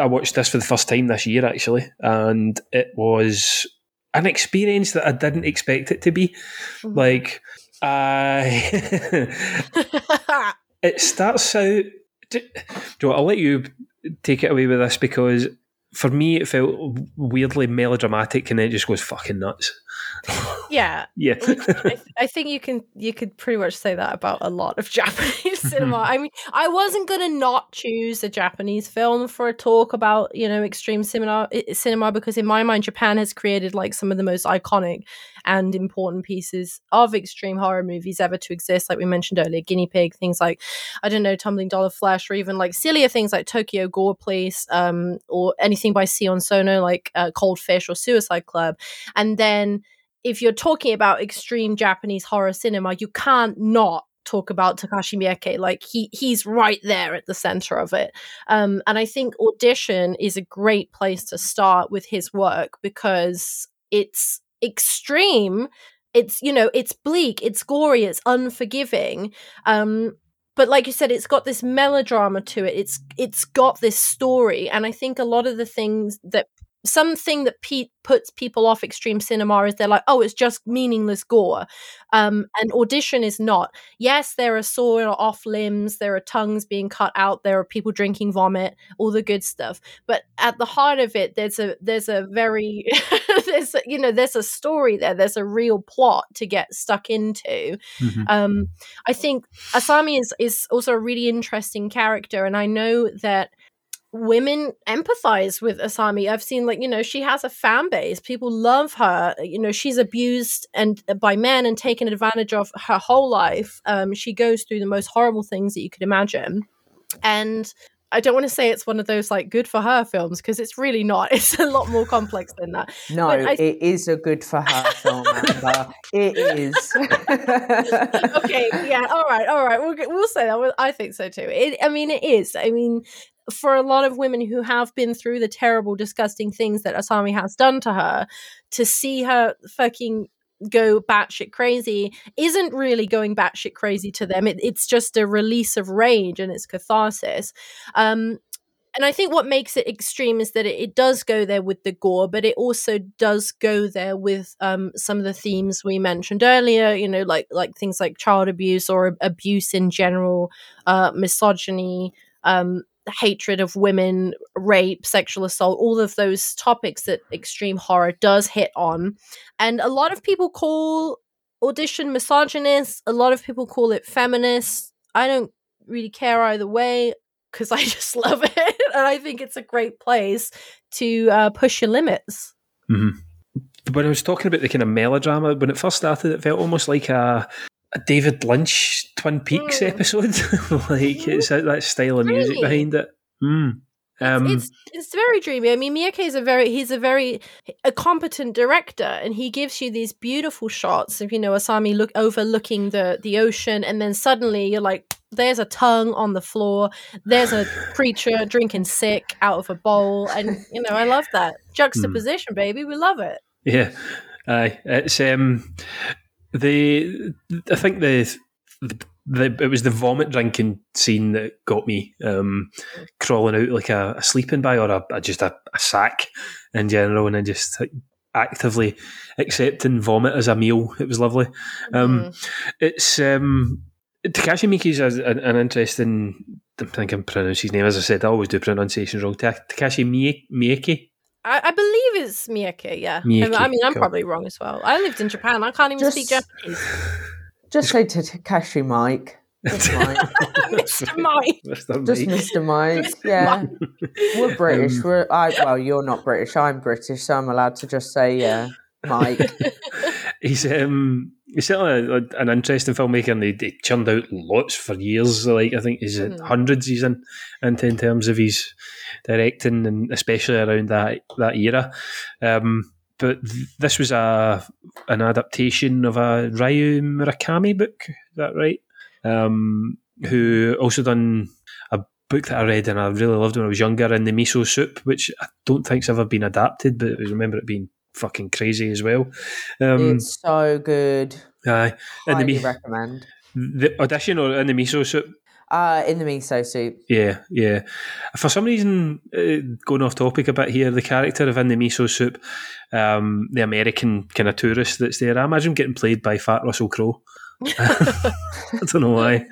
Watched this for the first time this year, actually, and it was an experience that I didn't expect it to be. Mm. Like, I. it starts out. Do, Joe, I'll let you take it away with this because for me it felt weirdly melodramatic and then it just goes fucking nuts. yeah. Yeah. I, th- I think you can you could pretty much say that about a lot of Japanese cinema. I mean, I wasn't gonna not choose a Japanese film for a talk about you know extreme cinema cinema because in my mind Japan has created like some of the most iconic and important pieces of extreme horror movies ever to exist. Like we mentioned earlier, Guinea Pig, things like I don't know, Tumbling Doll of Flesh, or even like sillier things like Tokyo Gore Police, um, or anything by Sion Sono like uh, Cold Fish or Suicide Club, and then if you're talking about extreme Japanese horror cinema, you can't not talk about Takashi Miike. Like he he's right there at the center of it. Um, and I think Audition is a great place to start with his work because it's extreme. It's you know it's bleak, it's gory, it's unforgiving. Um, but like you said, it's got this melodrama to it. It's it's got this story, and I think a lot of the things that something that Pete puts people off extreme cinema is they're like, oh, it's just meaningless gore. Um, and audition is not. Yes, there are sawing off limbs, there are tongues being cut out, there are people drinking vomit, all the good stuff. But at the heart of it, there's a there's a very there's a, you know there's a story there. There's a real plot to get stuck into. Um, I think Asami is is also a really interesting character, and I know that women empathize with Asami. I've seen like you know she has a fan base. People love her. You know she's abused and uh, by men and taken advantage of her whole life. Um, she goes through the most horrible things that you could imagine, and I don't want to say it's one of those like good for her films because it's really not. It's a lot more complex than that. No, I- it is a good for her film, Amber. It is. okay, yeah, all right, all right. We'll we'll say that. I think so too. It, I mean, it is. I mean, for a lot of women who have been through the terrible, disgusting things that Asami has done to her, to see her fucking go batshit crazy isn't really going batshit crazy to them. It, it's just a release of rage and it's catharsis. Um, and I think what makes it extreme is that it, it does go there with the gore, but it also does go there with um, some of the themes we mentioned earlier. You know, like like things like child abuse or abuse in general, uh, misogyny, um, hatred of women, rape, sexual assault, all of those topics that extreme horror does hit on. And a lot of people call audition misogynist. A lot of people call it feminist. I don't really care either way because I just love it and I think it's a great place to uh, push your limits. hmm When I was talking about the kind of melodrama, when it first started, it felt almost like a, a David Lynch Twin Peaks episode. like it's that, style of music Really? behind it. Mm. Um, it's it's very dreamy. I mean, Miyake is a very he's a very a competent director, and he gives you these beautiful shots of you know Asami look overlooking the the ocean, and then suddenly you're like, there's a tongue on the floor, there's a creature drinking sick out of a bowl, and you know I love that juxtaposition, baby. We love it. Yeah, aye. It's um, the I think the, the the it was the vomit drinking scene that got me um, crawling out like a, a sleeping bag or a, a just a, a sack in general, and then just like, actively accepting vomit as a meal. It was lovely. Um, It's um, Takashi Miike's a, an, an interesting. I think I'm pronouncing his name as I said. I always do pronunciations wrong. Takashi Miike. I, I believe it's Miyake, yeah. Miyake, I mean, I'm cool. probably wrong as well. I lived in Japan. I can't even speak Japanese. Just say to Takashi Mike. Just Mike. Mr. Mike. Mr. Just Mike. Mr. Mike. Yeah. We're British. Um, We're I well, you're not British. I'm British, so I'm allowed to just say yeah, Mike. he's um he's certainly a, an interesting filmmaker and they, they churned out lots for years like I think he's Mhm. hundreds he's in into in terms of his directing and especially around that that era um but th- this was a an adaptation of a Ryu Murakami book is that right um who also done a book that I read and I really loved when I was younger in the miso soup which I don't think's ever been adapted but I remember it being fucking crazy as well um it's so good. Aye, in the, recommend. the audition or in the miso soup. Uh in the miso soup. Yeah, yeah. For some reason, uh, going off topic a bit here, the character of in the miso soup, um, the American kind of tourist that's there, I imagine getting played by Fat Russell Crowe. I don't know why.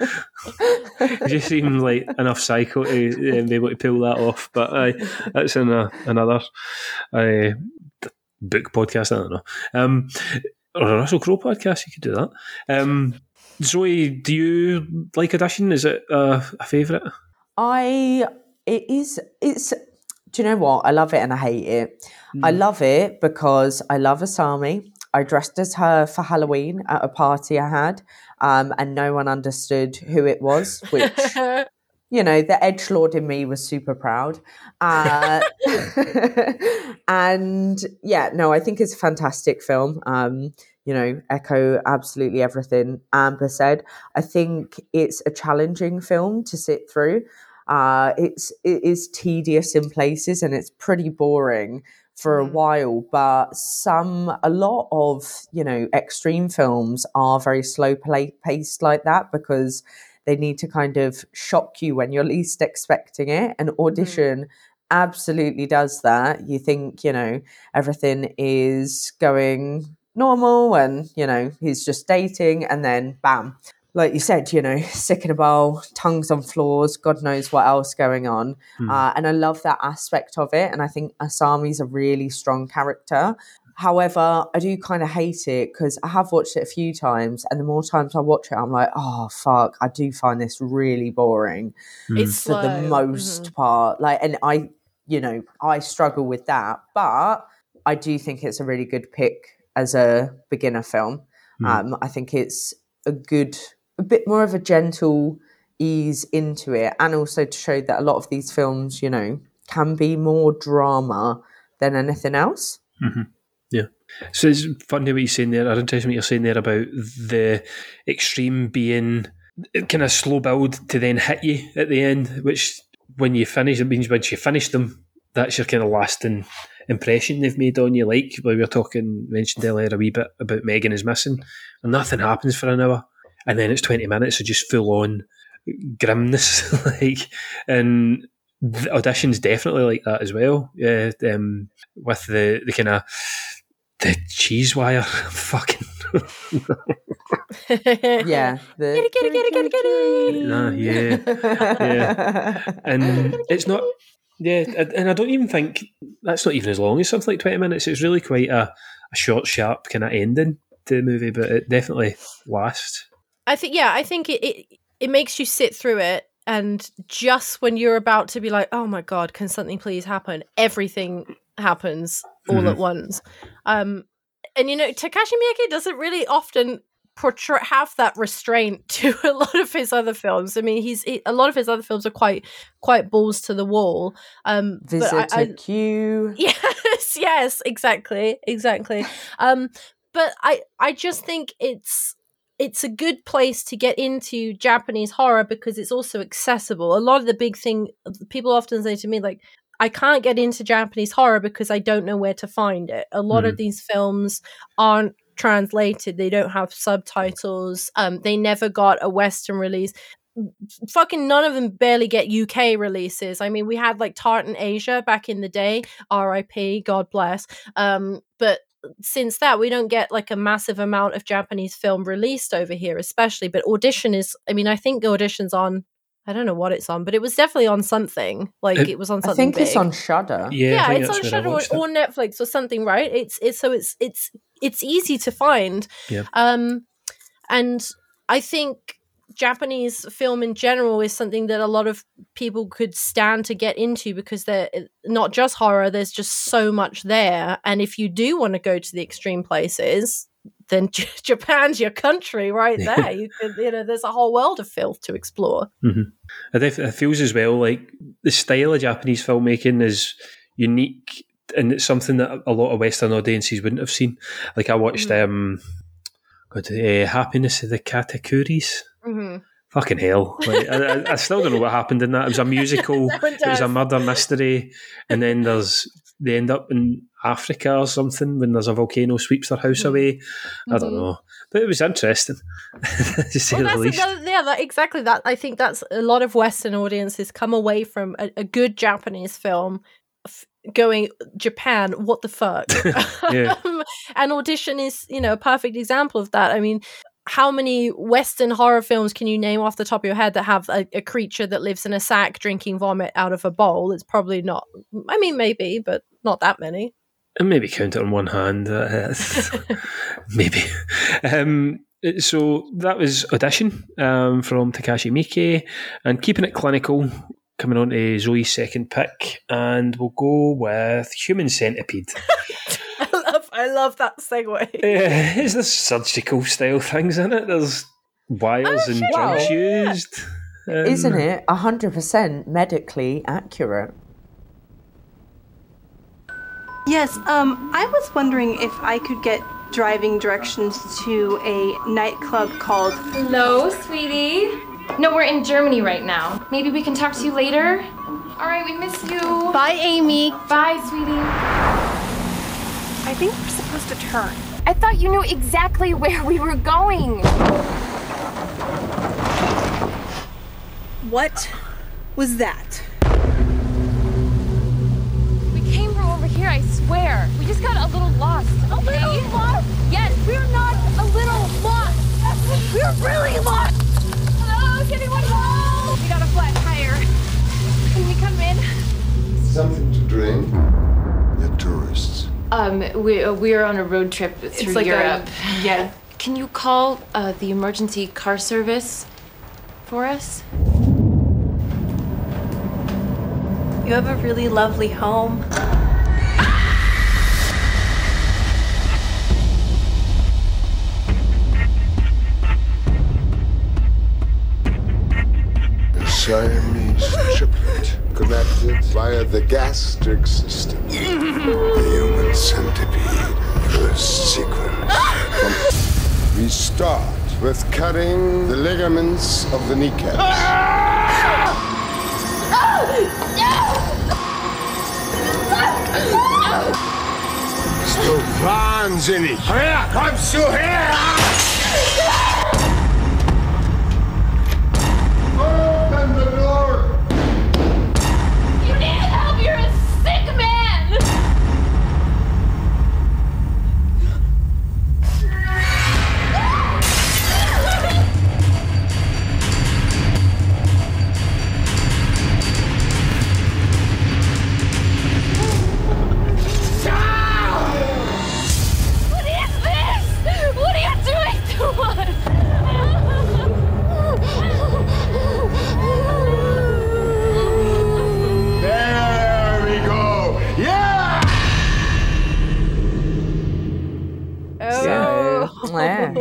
He just seemed like enough psycho to uh, be able to pull that off. But aye, that's in a, another uh, book podcast. I don't know. Um, or a Russell Crowe podcast. You could do that. Um, Zoe, do you like audition? Is it uh, a favourite? I it is it's do you know what? I love it and I hate it. I love it because I love Asami. I dressed as her for Halloween at a party I had, um, and no one understood who it was, which you know, the edge lord in me was super proud. Uh, and yeah, no, I think it's a fantastic film. Um, you know, echo absolutely everything Amber said. I think it's a challenging film to sit through. Uh, it's it is tedious in places and it's pretty boring for a while, but some a lot of you know extreme films are very slow pla- paced like that because they need to kind of shock you when you're least expecting it. And audition absolutely does that. You think, you know, everything is going normal and, you know, he's just dating and then bam. Like you said, you know, sick in a bowl, tongues on floors, God knows what else going on. Uh, and I love that aspect of it. And I think Asami's a really strong character. However, I do kind of hate it because I have watched it a few times, and the more times I watch it, I'm like, oh fuck, I do find this really boring It's for the slow. most Mhm. part. Like, and I, you know, I struggle with that, but I do think it's a really good pick as a beginner film. Mm. Um, I think it's a good, a bit more of a gentle ease into it and also to show that a lot of these films, you know, can be more drama than anything else. hmm Yeah. So it's funny what you're saying there. Or interesting what you're saying there about the extreme being kind of slow build to then hit you at the end, which when you finish, it means once you finish them, that's your kind of lasting impression they've made on you. Like we were talking, mentioned earlier a wee bit about Megan is missing, and nothing happens for an hour, and then it's 20 minutes of just full on grimness. like, and the audition's definitely like that as well. Yeah, um, with the the kind of the cheese wire, fucking yeah, the Get it, get it, get it, get it, get it. Nah, yeah, yeah, and it's not. Yeah, and and I don't even think that's not even as long as something like twenty minutes. It's really quite a, a short, sharp kind of ending to the movie, but it definitely lasts. I think yeah, I think it, it it makes you sit through it and just when you're about to be like, "Oh my god, can something please happen?" everything happens all Mhm. at once. Um and you know, Takashi Miike doesn't really often portray have that restraint to a lot of his other films. I mean, he's he, a lot of his other films are quite quite balls to the wall. Um but Visitor I, I, Q. yes yes exactly exactly um but i i just think it's it's a good place to get into japanese horror because it's also accessible a lot of the big thing people often say to me like i can't get into japanese horror because i don't know where to find it a lot of Mhm. these films aren't translated they don't have subtitles um they never got a western release fucking none of them barely get UK releases. I mean, we had like Tartan Asia back in the day, RIP, God bless. Um, but since that, we don't get like a massive amount of Japanese film released over here, especially. But Audition is, I mean, I think Audition's on. I don't know what it's on, but it was definitely on something. Like It- it was on something. I something. think it's on Shudder. Yeah, I think it's on where Shudder or, or Netflix or something, right? It's it's so it's it's it's easy to find. Yeah. Um, and I think Japanese film in general is something that a lot of people could stand to get into because they're not just horror. There's just so much there, and if you do want to go to the extreme places. Then J- Japan's your country right there. You, could, you know, there's a whole world of filth to explore. hmm It, def- it feels as well like the style of Japanese filmmaking is unique, and it's something that a lot of Western audiences wouldn't have seen. Like I watched, um, God, uh, Happiness of the Katakuris. Mm-hmm. Fucking hell! Like, I, I- I still don't know what happened in that. It was a musical. No it was a murder mystery, and then there's they end up in Africa or something when there's a volcano sweeps their house away. I don't Mhm. know, but it was interesting to say Well, the least. another- yeah, that, exactly that. I think that's a lot of Western audiences come away from a, a good Japanese film going Japan. What the fuck? Yeah. Um, and audition is you know a perfect example of that. I mean. How many Western horror films can you name off the top of your head that have a, a creature that lives in a sack drinking vomit out of a bowl? It's probably not. I mean, maybe, but not that many. And maybe count it on one hand. uh, maybe. Um, so that was Audition um, from Takashi Miike. And keeping it clinical, coming on to Zoe's second pick. And we'll go with Human Centipede. I love, that segue. Yeah, it's the surgical style things in it. There's wires and shit. drugs Wow. used. Um, Isn't it 100% medically accurate? Yes, um, I was wondering if I could get driving directions to a nightclub called. Hello, sweetie. No, we're in Germany right now. Maybe we can talk to you later. All right, we miss you. Bye, Amy. Bye, sweetie. I think we're supposed to turn. I thought you knew exactly where we were going. What was that? We came from over here, I swear. We just got a little lost. A little lost? Yes, we're not a little lost. We're really lost. Hello, is anyone home? We got a flat tire. Can we come in? Something to drink? You're tourists. Um, we we're on a road trip through like a- Europe. yeah. Can you call uh, the emergency car service for us? You have a really lovely home. Siamese triplet connected via the gastric system. The human centipede first sequence. We start with cutting the ligaments of the kneecaps. Bist du wahnsinnig? Woher kommst du her? Open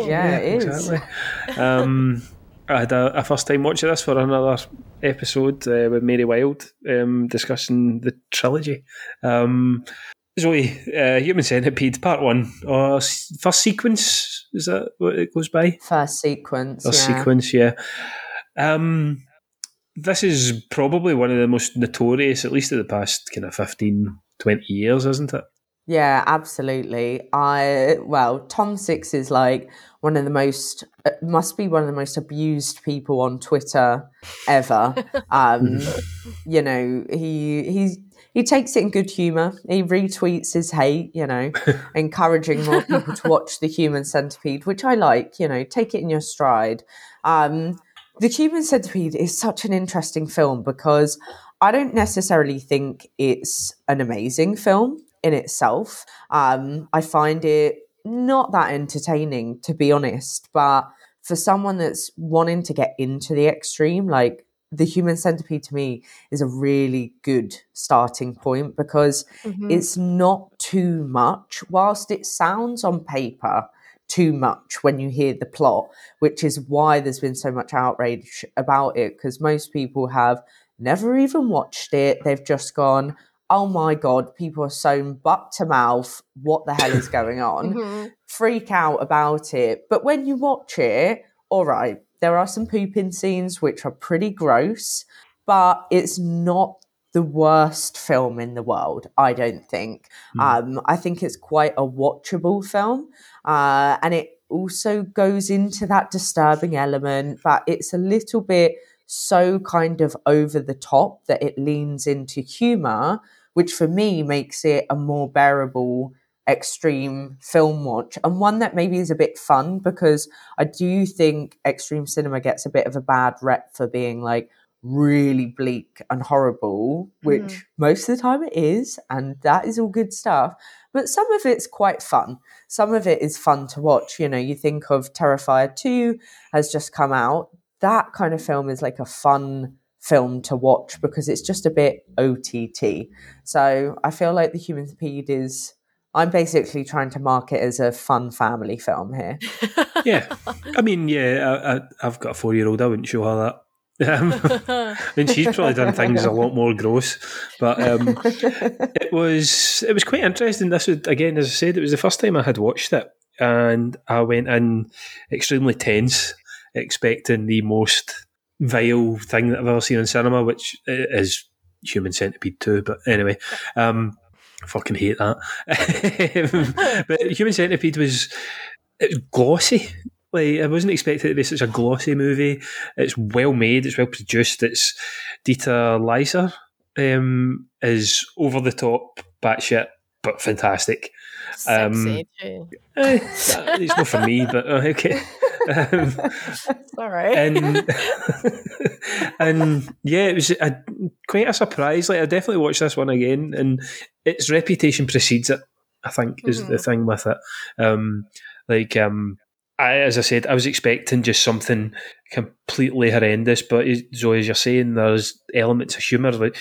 yeah, yeah, it is. Exactly. Um, I had a, a first time watching this for another episode uh, with Mary Wild um, discussing the trilogy. Um, Zoe, uh, Human Centipede Part One, or s- first sequence is that what it goes by? First sequence. First yeah. sequence, yeah. Um, this is probably one of the most notorious, at least of the past kind of 15, 20 years, isn't it? Yeah, absolutely. I well, Tom Six is like one of the most uh, must be one of the most abused people on Twitter ever. um, you know, he he he takes it in good humor. He retweets his hate, you know, encouraging more people to watch The Human Centipede, which I like, you know, take it in your stride. Um, the Human Centipede is such an interesting film because I don't necessarily think it's an amazing film in itself. Um, I find it not that entertaining, to be honest. But for someone that's wanting to get into the extreme, like the human centipede to me is a really good starting point because Mhm. it's not too much, whilst it sounds on paper too much when you hear the plot, which is why there's been so much outrage about it because most people have never even watched it. They've just gone, oh my God, people are sewn butt to mouth. What the hell is going on? Mhm. Freak out about it. But when you watch it, all right, there are some pooping scenes which are pretty gross, but it's not the worst film in the world, I don't think. Um, I think it's quite a watchable film. Uh, and it also goes into that disturbing element, but it's a little bit so kind of over the top that it leans into humor, which for me makes it a more bearable extreme film watch and one that maybe is a bit fun because I do think extreme cinema gets a bit of a bad rep for being like really bleak and horrible, which Mhm. most of the time it is, and that is all good stuff. But some of it's quite fun. Some of it is fun to watch. You know, you think of Terrifier 2 has just come out. That kind of film is like a fun film to watch because it's just a bit OTT. So I feel like The Human Speed is. I'm basically trying to market as a fun family film here. Yeah. I mean, yeah, I, I, I've got a four year old. I wouldn't show her that. Um, I mean, she's probably done things a lot more gross, but um, it was it was quite interesting. This was again, as I said, it was the first time I had watched it, and I went in extremely tense, expecting the most vile thing that I've ever seen in cinema, which is Human Centipede two. But anyway, um, fucking hate that. but Human Centipede was glossy. Like I wasn't expecting it to be such a glossy movie. It's well made. It's well produced. It's Dieter Laser um, is over the top, batshit, but fantastic. Too. eh, it's not for me, but uh, okay. Um, Sorry. and and yeah, it was a, quite a surprise. Like I definitely watched this one again, and its reputation precedes it. I think is the Mhm. thing with it. Um, like um, I, as I said, I was expecting just something completely horrendous, but as- Zoe, as you're saying, there's elements of humour. Like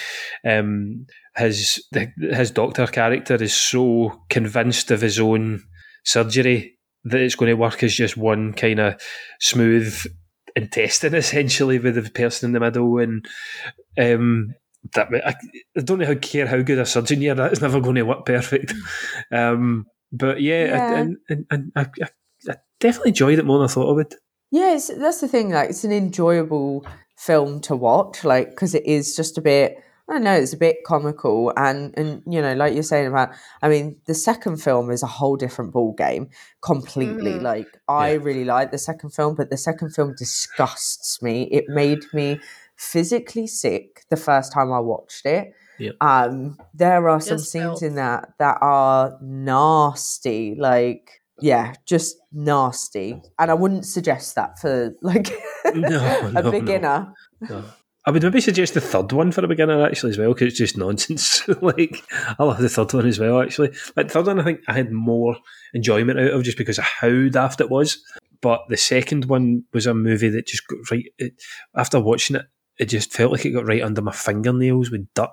um, his the, his doctor character is so convinced of his own surgery that it's going to work as just one kind of smooth intestine essentially with the person in the middle, and um, that I, I don't know how care how good a surgeon you are. That is never going to work perfect. Um, but yeah, Yeah. I, and, and, and I, I, definitely enjoyed it more than I thought I would. Yeah, it's, that's the thing. Like, it's an enjoyable film to watch, like because it is just a bit. I don't know. It's a bit comical, and and you know, like you're saying about. I mean, the second film is a whole different ball game completely. Mhm. Like, I really like the second film, but the second film disgusts me. It made me physically sick the first time I watched it. Yeah. Um, there are some Just scenes filth. in that that are nasty. Like, yeah, just nasty. And I wouldn't suggest that for like No, a no, no. beginner. No. I would maybe suggest the third one for a beginner actually as well because it's just nonsense. like I love the third one as well actually. Like the third one, I think I had more enjoyment out of just because of how daft it was. But the second one was a movie that just got right. It, after watching it, it just felt like it got right under my fingernails with dirt.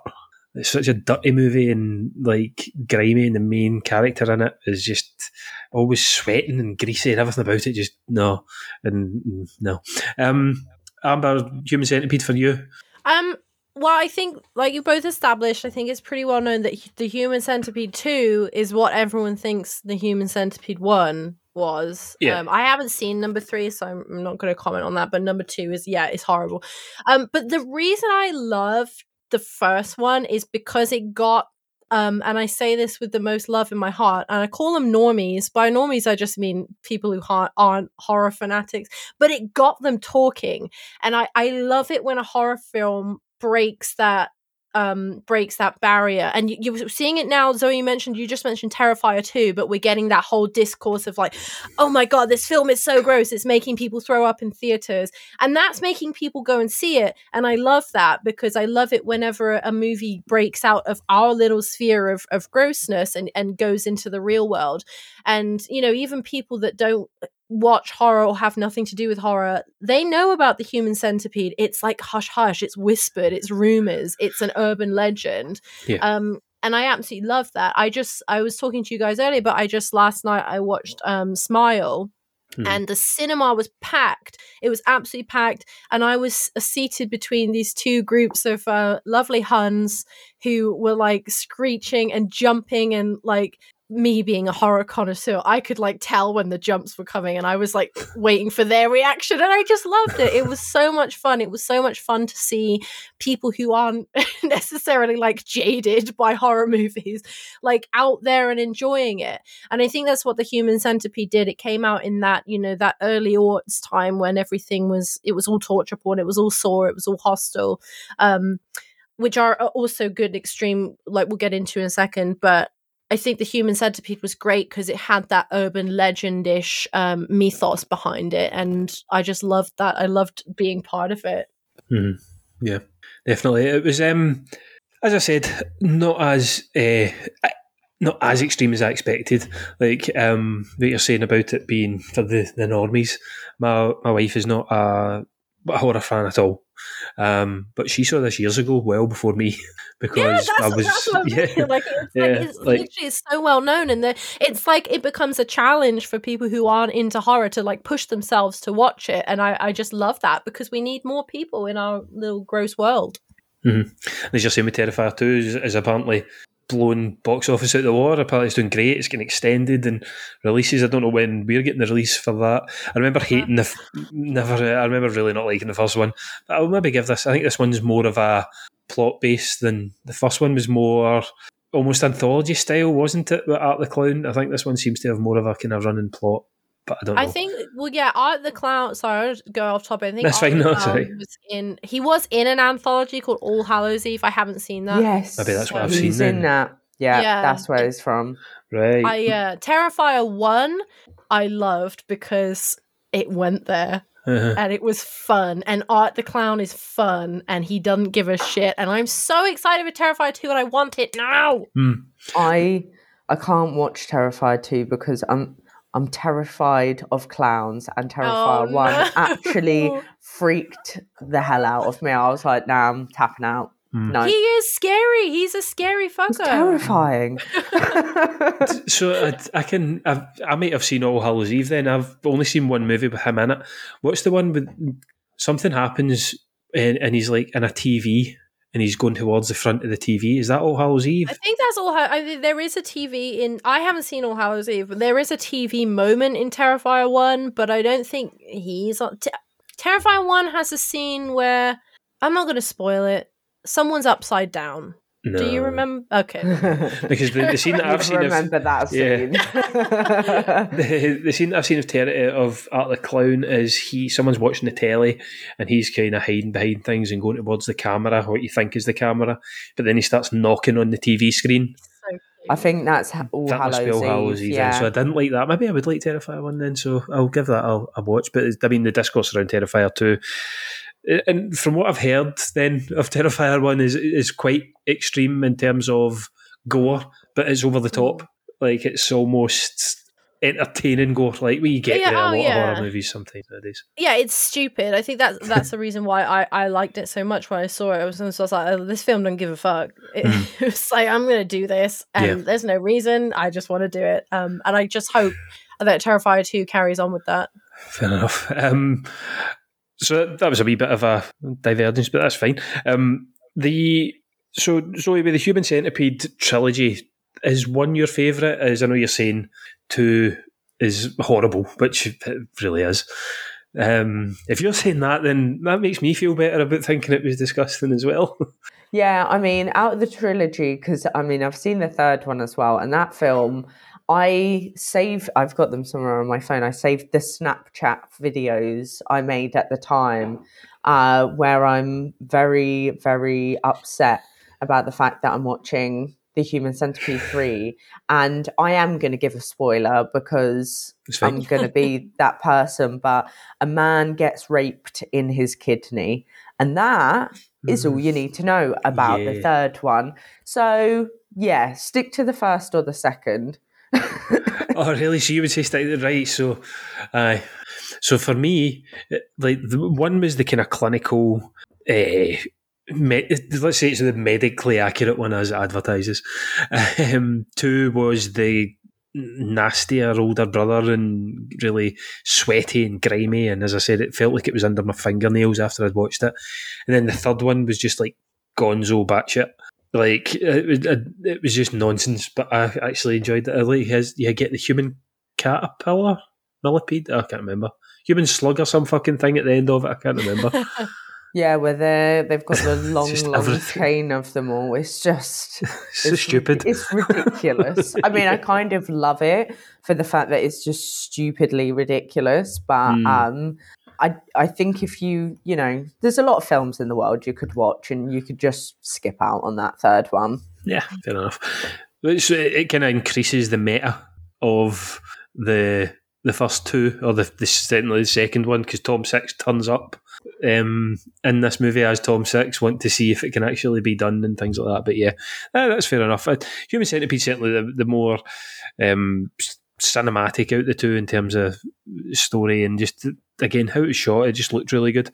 It's such a dirty movie and like grimy, and the main character in it is just always sweating and greasy and everything about it. Just no, and no. Um, Amber, Human Centipede for you. Um, well, I think, like you both established, I think it's pretty well known that the Human Centipede 2 is what everyone thinks the Human Centipede 1 was. Yeah. Um, I haven't seen number three, so I'm not going to comment on that. But number two is, yeah, it's horrible. Um, but the reason I love the first one is because it got. Um, and I say this with the most love in my heart, and I call them normies. By normies, I just mean people who aren't horror fanatics. But it got them talking, and I, I love it when a horror film breaks that um breaks that barrier. And you, you're seeing it now. Zoe mentioned you just mentioned terrifier 2 but we're getting that whole discourse of like oh my god this film is so gross. It's making people throw up in theaters. And that's making people go and see it. And i love that because i love it whenever a movie breaks out of our little sphere of, of grossness and, and goes into the real world. And you know even people that don't watch horror or have nothing to do with horror, they know about the human centipede. It's like hush hush, it's whispered, it's rumors, it's an urban legend. Yeah. Um and I absolutely love that. I just I was talking to you guys earlier, but I just last night I watched um Smile Hmm. and the cinema was packed. It was absolutely packed, and I was seated between these two groups of uh, lovely Huns who were like screeching and jumping and like me being a horror connoisseur, I could like tell when the jumps were coming, and I was like waiting for their reaction, and I just loved it. It was so much fun. It was so much fun to see people who aren't necessarily like jaded by horror movies, like out there and enjoying it. And I think that's what the Human Centipede did. It came out in that you know that early aughts time when everything was it was all torture porn, it was all Saw, it was all Hostel. Um, which are also good extreme like we'll get into in a second but I think the human centipede was great because it had that urban legendish um, mythos behind it, and I just loved that. I loved being part of it. Mhm. Yeah, definitely. It was, um, as I said, not as uh, not as extreme as I expected. Like um, what you're saying about it being for the, the normies. My my wife is not a horror fan at all. Um, but she saw this years ago, well before me, because Yeah, I was I mean. yeah, Like it's, yeah, like, it's like- literally it's so well known, and the, it's like it becomes a challenge for people who aren't into horror to like push themselves to watch it. And I, I just love that because we need more people in our little gross world. Mm-hmm. As you're saying with Terrifier 2 is, is apparently blown box office out the water. Apparently it's doing great. It's getting extended and releases. I don't know when we're getting the release for that. I remember hating the f- never. uh, I remember really not liking the first one. But I'll maybe give this. I think this one's more of a plot based than the first one was more almost anthology style, wasn't it? With Art the Clown. I think this one seems to have more of a kind of running plot. But I don't know. I think, well, yeah, Art the Clown. Sorry, I'll just go off topic. I think That's Art fine, the no, sorry. was in. He was in an anthology called All Hallows Eve. I haven't seen that. Yes, Maybe that's what I've he's seen in that. Yeah, Yeah. that's where it's from. right. I uh, Terrifier one, I loved because it went there. Uh-huh. and it was fun. And Art the Clown is fun, and he doesn't give a shit. And I'm so excited for Terrifier 2, and I want it now. Hmm. I I can't watch Terrifier 2 because I'm I'm terrified of clowns and Terrifier Oh, 1 no. actually freaked the hell out of me. I was like, nah, I'm tapping out. Hmm. No. He is scary. He's a scary fucker. terrifying. So I, I can I've, I might have seen All Hallows Eve. Then I've only seen one movie with him in it. What's the one with something happens and, and he's like in a TV and he's going towards the front of the TV. Is that All Hallows Eve? I think that's all. Think there is a TV in. I haven't seen All Hallows Eve, but there is a TV moment in Terrifier One. But I don't think he's on. T- Terrifier One has a scene where I'm not going to spoil it. Someone's upside down. Do you remember? Okay. Because the, the scene that I've seen remember of, that scene. the, the scene that I've seen of Ter- eh, of Art the Clown is he someone's watching the telly and he's kind of hiding behind things and going towards the camera, what you think is the camera, but then he starts knocking on the TV screen. I think that's All that must Hallows, be All Eve. Hallows Eve. then. Yeah. So I didn't like that. Maybe I would like Terrifier one then. So I'll give that a, a watch. But I mean, the discourse around Terrifier two, and from what I've heard, then of Terrifier one is is quite extreme in terms of gore, but it's over the top. Like it's almost entertaining gore, like we get Yeah, in a oh, lot yeah. of horror movies sometimes nowadays. yeah, it's stupid. I think that's that's the reason why I, I liked it so much when I saw it. I was, I was like, oh, this film don't give a fuck. It, it was like I'm gonna do this, and. Yeah. there's no reason. I just want to do it. Um, and I just hope that Terrifier two carries on with that. Fair enough. Um, so that was a wee bit of a divergence, but that's fine. Um, the so Zoe with the Human Centipede trilogy is one your favourite? As I know you're saying two is horrible, which it really is. Um, if you're saying that, then that makes me feel better about thinking it was disgusting as well. Yeah, I mean, out of the trilogy, because I mean, I've seen the third one as well, and that film, I saved, I've got them somewhere on my phone. I saved the Snapchat videos I made at the time, uh, where I'm very, very upset about the fact that I'm watching The Human Centipede 3. And I am going to give a spoiler because I'm going to be that person, but a man gets raped in his kidney. And that is all you need to know about the third one. So, yeah, stick to the first or the second. oh, really? So you would say stick right? So, aye. so for me, like the one was the kind of clinical. Uh, me- let's say it's the medically accurate one as it advertises. Um, two was the nastier older brother and really sweaty and grimy, and as I said, it felt like it was under my fingernails after I'd watched it. And then the third one was just like Gonzo batshit. Like it was, it was just nonsense, but I actually enjoyed it. I like his. You get the human caterpillar, millipede. I can't remember. Human slug or some fucking thing at the end of it. I can't remember. Yeah, where they they've got the long, long everything. chain of them all. It's just so it's, stupid. It's ridiculous. I mean, I kind of love it for the fact that it's just stupidly ridiculous. But Mm. um, I I think if you you know, there's a lot of films in the world you could watch, and you could just skip out on that third one. Yeah, fair enough. Which it, it kind of increases the meta of the the first two, or the, the certainly the second one, because Tom Six turns up um, in this movie as Tom Six, want to see if it can actually be done and things like that. But yeah, that's fair enough. Uh, Human Centipede certainly the, the more um, cinematic out the two in terms of story and just again how it was shot. It just looked really good.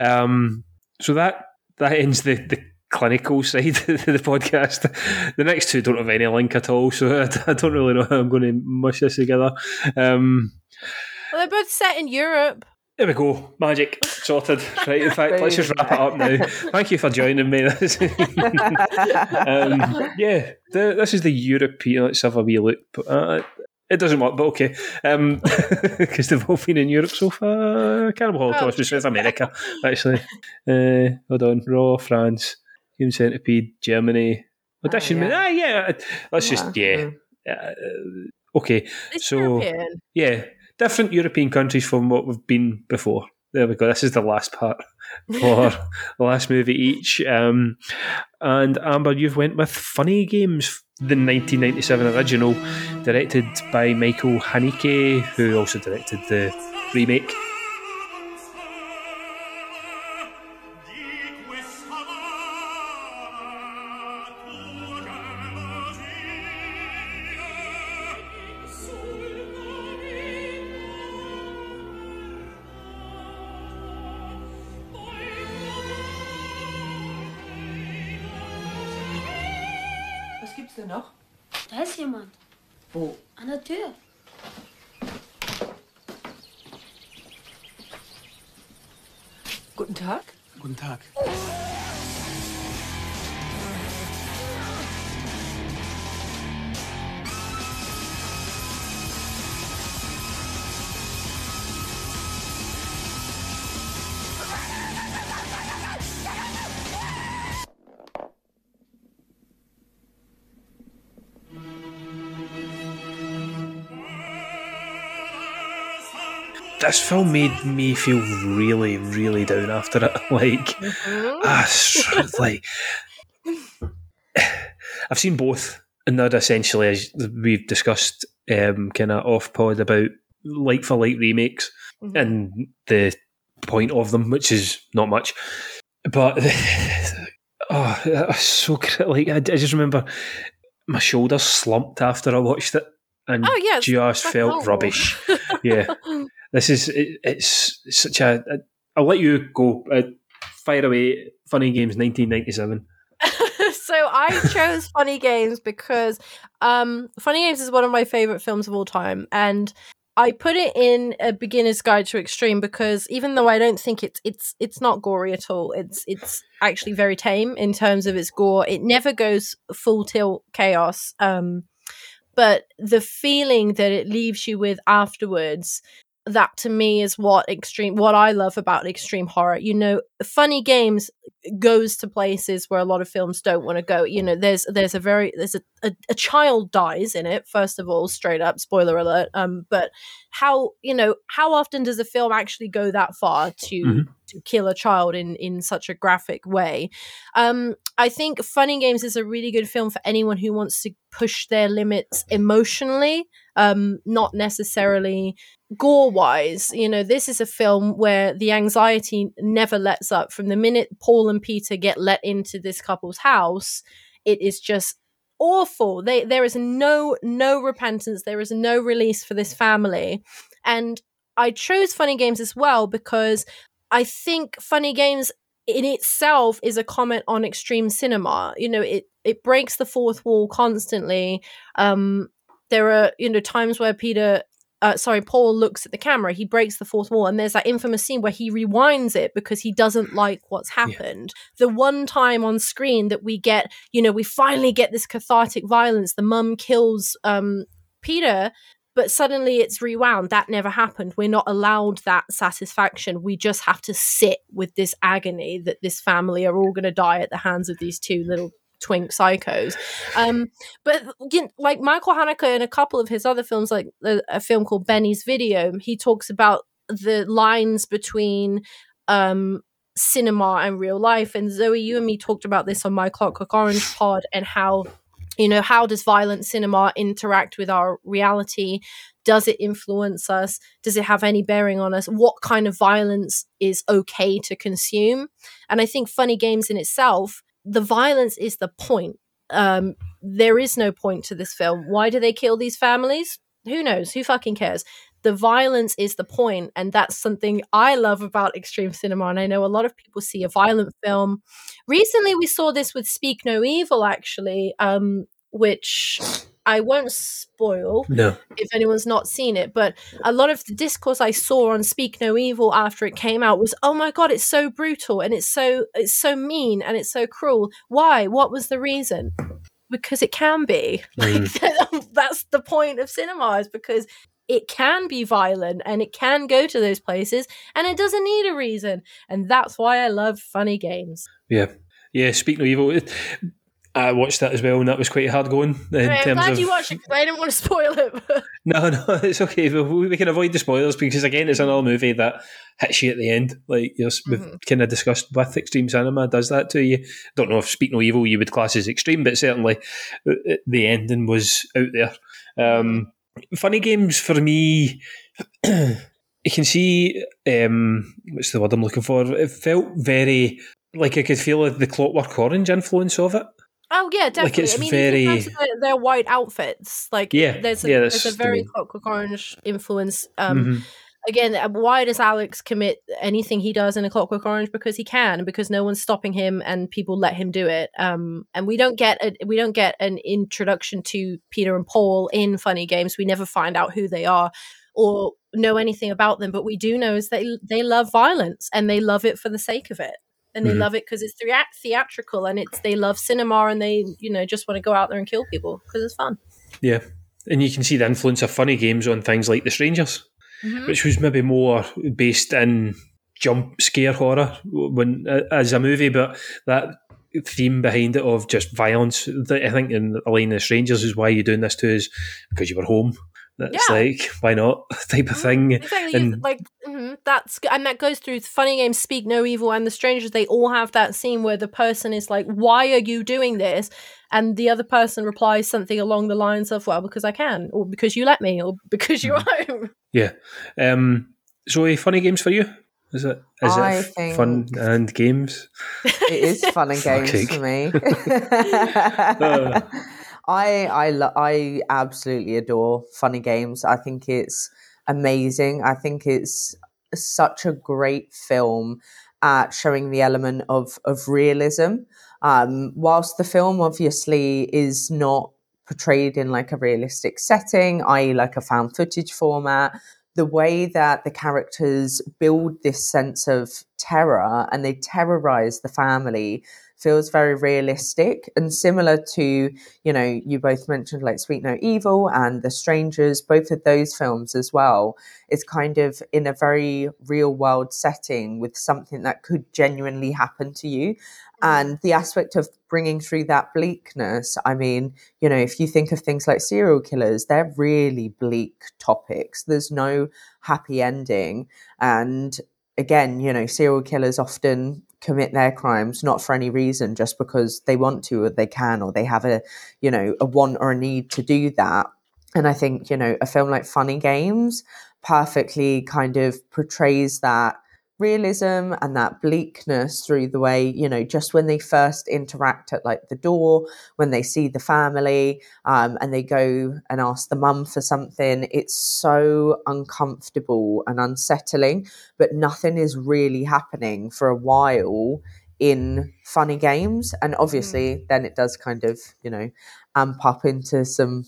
Um, so that that ends the, the clinical side of the podcast. The next two don't have any link at all, so I, I don't really know how I'm going to mush this together. Um, Well, they're both set in Europe. there we go, magic sorted. Right, in fact, let's just wrap it up now. Thank you for joining me. um, yeah, the, this is the European. Let's have a wee look. Uh, it doesn't work, but okay, because they've all been in Europe so far. Cannibal Holocaust was South America, actually. Uh, hold on, Raw, France, Human Centipede, Germany. Audition, yeah. ah, yeah. Let's just yeah. Uh, okay, It's so European. yeah, different European countries from what we've been before. There we go. This is the last part for the last movie each. Um, and Amber, you've went with Funny Games, the 1997 original, directed by Michael Haneke, who also directed the remake. This film made me feel really, really down after it. Like, ah, s- like I've seen both, and they're essentially, as we've discussed, um, kind of off pod about like for like remakes Mhm. and the point of them, which is not much. But oh, was so like I, I just remember my shoulders slumped after I watched it, and Oh, yeah, just felt horrible. rubbish. yeah, this is it, it's such a. I'll let you go. Uh, fire away. Funny games, nineteen ninety seven. so I chose Funny Games because um, Funny Games is one of my favorite films of all time, and I put it in a beginner's guide to extreme because even though I don't think it's it's it's not gory at all, it's it's actually very tame in terms of its gore. It never goes full tilt chaos, um, but the feeling that it leaves you with afterwards that to me is what extreme what I love about extreme horror. You know, funny games goes to places where a lot of films don't want to go. You know, there's there's a very there's a, a, a child dies in it, first of all, straight up, spoiler alert. Um, but how you know, how often does a film actually go that far to Mhm. to kill a child in in such a graphic way? Um, I think Funny Games is a really good film for anyone who wants to push their limits emotionally, um, not necessarily gore wise. You know, this is a film where the anxiety never lets up. From the minute Paul and Peter get let into this couple's house, it is just awful. They, there is no no repentance. There is no release for this family, and I chose Funny Games as well because I think Funny Games in itself is a comment on extreme cinema. You know, it it breaks the fourth wall constantly. Um, there are you know times where Peter. Uh, sorry, Paul looks at the camera. He breaks the fourth wall, and there's that infamous scene where he rewinds it because he doesn't like what's happened. The one time on screen that we get, you know, we finally get this cathartic violence. The mum kills um, Peter, but suddenly it's rewound. That never happened. We're not allowed that satisfaction. We just have to sit with this agony that this family are all going to die at the hands of these two little twink psychos. Um, but you know, like Michael Haneke in a couple of his other films, like a, a film called Benny's Video, he talks about the lines between um cinema and real life. And Zoe, you and me talked about this on my Clockwork Orange pod and how you know how does violent cinema interact with our reality does it influence us does it have any bearing on us what kind of violence is okay to consume and i think funny games in itself the violence is the point. Um there is no point to this film. Why do they kill these families? Who knows? Who fucking cares? The violence is the point and that's something i love about extreme cinema and i know a lot of people see a violent film. Recently we saw this with speak no evil actually um which i won't spoil No. if anyone's not seen it but a lot of the discourse i saw on speak no evil after it came out was oh my god it's so brutal and it's so it's so mean and it's so cruel why what was the reason because it can be Mm. like that's the point of cinema is because it can be violent and it can go to those places and it doesn't need a reason and that's why i love funny games Yeah, yeah. Speak no evil. I watched that as well, and that was quite hard going in i'm terms glad of. you watched it because i didn't want to spoil it No, no, it's okay. We we can avoid the spoilers because again, it's another movie that hits you at the end. Like you're, we've Mm-hmm. kind of discussed with extreme cinema, does that to you? Don't know if Speak No Evil you would class as extreme, but certainly uh, uh, the ending was out there. Um, funny games for me. You can see um, what's the word I'm looking for. It felt very like I could feel the Clockwork Orange influence of it. Oh yeah, definitely. it's I mean, very- even their, their white outfits, like Yeah, there's a, yeah, there's a very Clockwork Orange influence. Um, Mhm. Again, uh, why does Alex commit anything he does in a Clockwork Orange? Because he can, because no one's stopping him, and people let him do it. Um, and we don't get a, we don't get an introduction to Peter and Paul in Funny Games. We never find out who they are, or know anything about them, but we do know is they they love violence and they love it for the sake of it. And they Mhm. love it because it's thea- theatrical and it's they love cinema and they you know just want to go out there and kill people because it's fun. Yeah. And you can see the influence of funny games on things like The Strangers, Mhm. which was maybe more based in jump scare horror when uh, as a movie, but that theme behind it of just violence, that I think in the line of Strangers is why you're doing this to is because you were home. That's Yeah. like why not type of thing. Exactly, And like mhm, that's g- and that goes through funny games, Speak No Evil, and The Strangers. They all have that scene where the person is like, "Why are you doing this?" and the other person replies something along the lines of, "Well, because I can," or "Because you let me," or "Because you're Mm-hmm. home." yeah, um, Zoe, funny games for you? Is it? Is I it f- fun and games? It is fun and games Fuck's for me. Uh. I I lo- I absolutely adore funny games. I think it's amazing. I think it's such a great film at showing the element of of realism. Um, whilst the film obviously is not portrayed in like a realistic setting, i.e., like a found footage format, the way that the characters build this sense of terror and they terrorize the family feels very realistic. And similar to you know you both mentioned like speak no evil and the strangers both of those films as well is kind of in a very real world setting with something that could genuinely happen to you. And the aspect of bringing through that bleakness i mean you know if you think of things like serial killers they're really bleak topics. There's no happy ending. And again you know serial killers often commit their crimes not for any reason just because they want to or they can or they have a you know a want or a need to do that. And i think you know a film like funny games perfectly kind of portrays that realism and that bleakness through the way you know just when they first interact at like the door when they see the family um, and they go and ask the mum for something it's so uncomfortable and unsettling but nothing is really happening for a while in funny games and obviously then it does kind of you know amp pop into some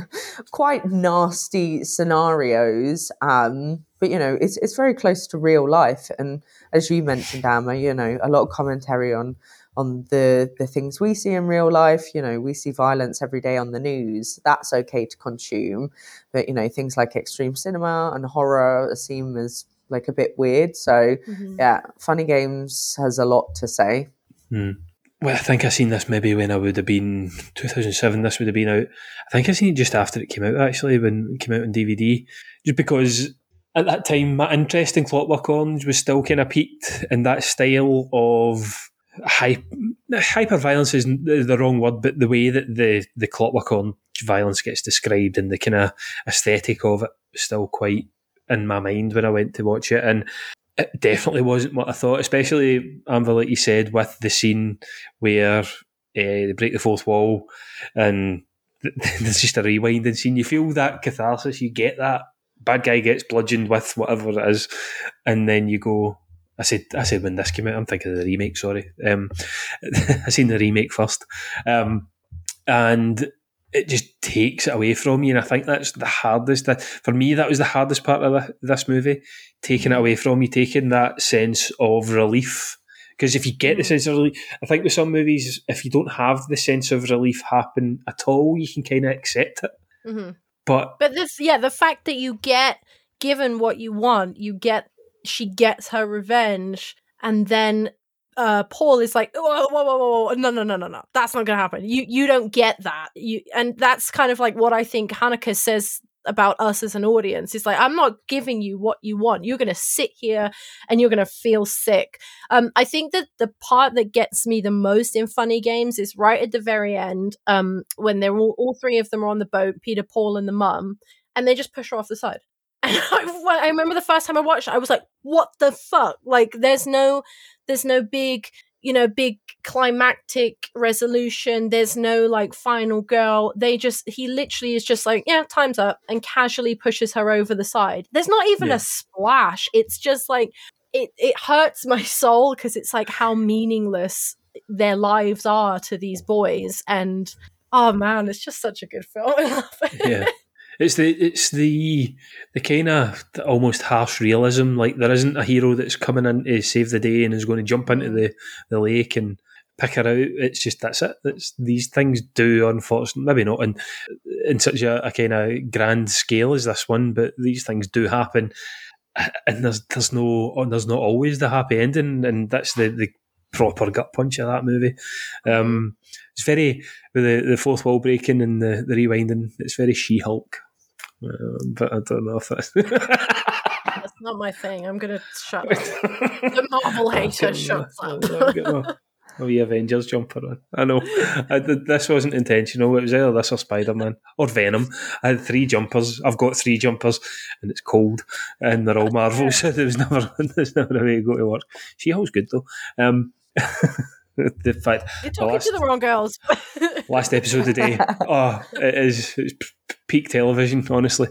quite nasty scenarios um but you know it's it's very close to real life. And as you mentioned Amber you know a lot of commentary on on the the things we see in real life. You know we see violence every day on the news. That's okay to consume. But you know things like extreme cinema and horror seem as like a bit weird. So Mhm. yeah funny games has a lot to say. Hmm. Well, I think I seen this maybe when I would have been 2007. This would have been out. I think I seen it just after it came out, actually, when it came out on DVD. Just because at that time, my interest in Clockwork Orange was still kind of peaked, in that style of hype, hyper violence is the wrong word, but the way that the the Clockwork Orange violence gets described and the kind of aesthetic of it was still quite in my mind when I went to watch it, and it definitely wasn't what I thought, especially Amber, like you said, with the scene where uh, they break the fourth wall and th- there's just a rewinding scene. You feel that catharsis, you get that bad guy gets bludgeoned with whatever it is, and then you go. I said, I said when this came out, I'm thinking of the remake. Sorry, um, I seen the remake first, um, and it just takes it away from you. And I think that's the hardest. That for me, that was the hardest part of the, this movie, taking it away from you, taking that sense of relief. Because if you get the sense of relief, I think with some movies, if you don't have the sense of relief happen at all, you can kind of accept it. hmm But But this, yeah, the fact that you get given what you want, you get she gets her revenge, and then uh Paul is like, whoa, whoa, whoa, whoa, whoa, no, no, no, no, no, that's not gonna happen. You you don't get that. You and that's kind of like what I think Haneke says about us as an audience. It's like I'm not giving you what you want. You're gonna sit here and you're gonna feel sick. Um, I think that the part that gets me the most in funny games is right at the very end, um, when they're all all three of them are on the boat, Peter, Paul, and the mum, and they just push her off the side. And I, I remember the first time I watched it, I was like, "What the fuck?" Like, there's no, there's no big, you know, big climactic resolution. There's no like final girl. They just, he literally is just like, "Yeah, time's up," and casually pushes her over the side. There's not even Yeah. a splash. It's just like it. It hurts my soul because it's like how meaningless their lives are to these boys, and oh man, it's just such a good film. I love it. yeah, It's the it's the the kind of almost harsh realism. Like there isn't a hero that's coming in to save the day and is going to jump into the, the lake and pick her out. It's just that's it. It's, these things do, unfortunately, maybe not in in such a, a kind of grand scale as this one, but these things do happen. And there's there's no there's not always the happy ending, and that's the, the proper gut punch of that movie. Um, it's very with the, the fourth wall breaking and the, the rewinding. It's very She Hulk, but I don't know if that's. That's not my thing. I'm gonna shut up. the Marvel hater shuts up. Oh, yeah, Avengers jumper on. I know. I, this wasn't intentional. It was either this or Spider Man or Venom. I had three jumpers. I've got three jumpers, and it's cold, and they're all Marvel, so there was never, there's never a way to go to work. She Hulk's good though. Um, the fact You're talking last, to the wrong girls. last episode today. Oh, it is it's peak television, honestly.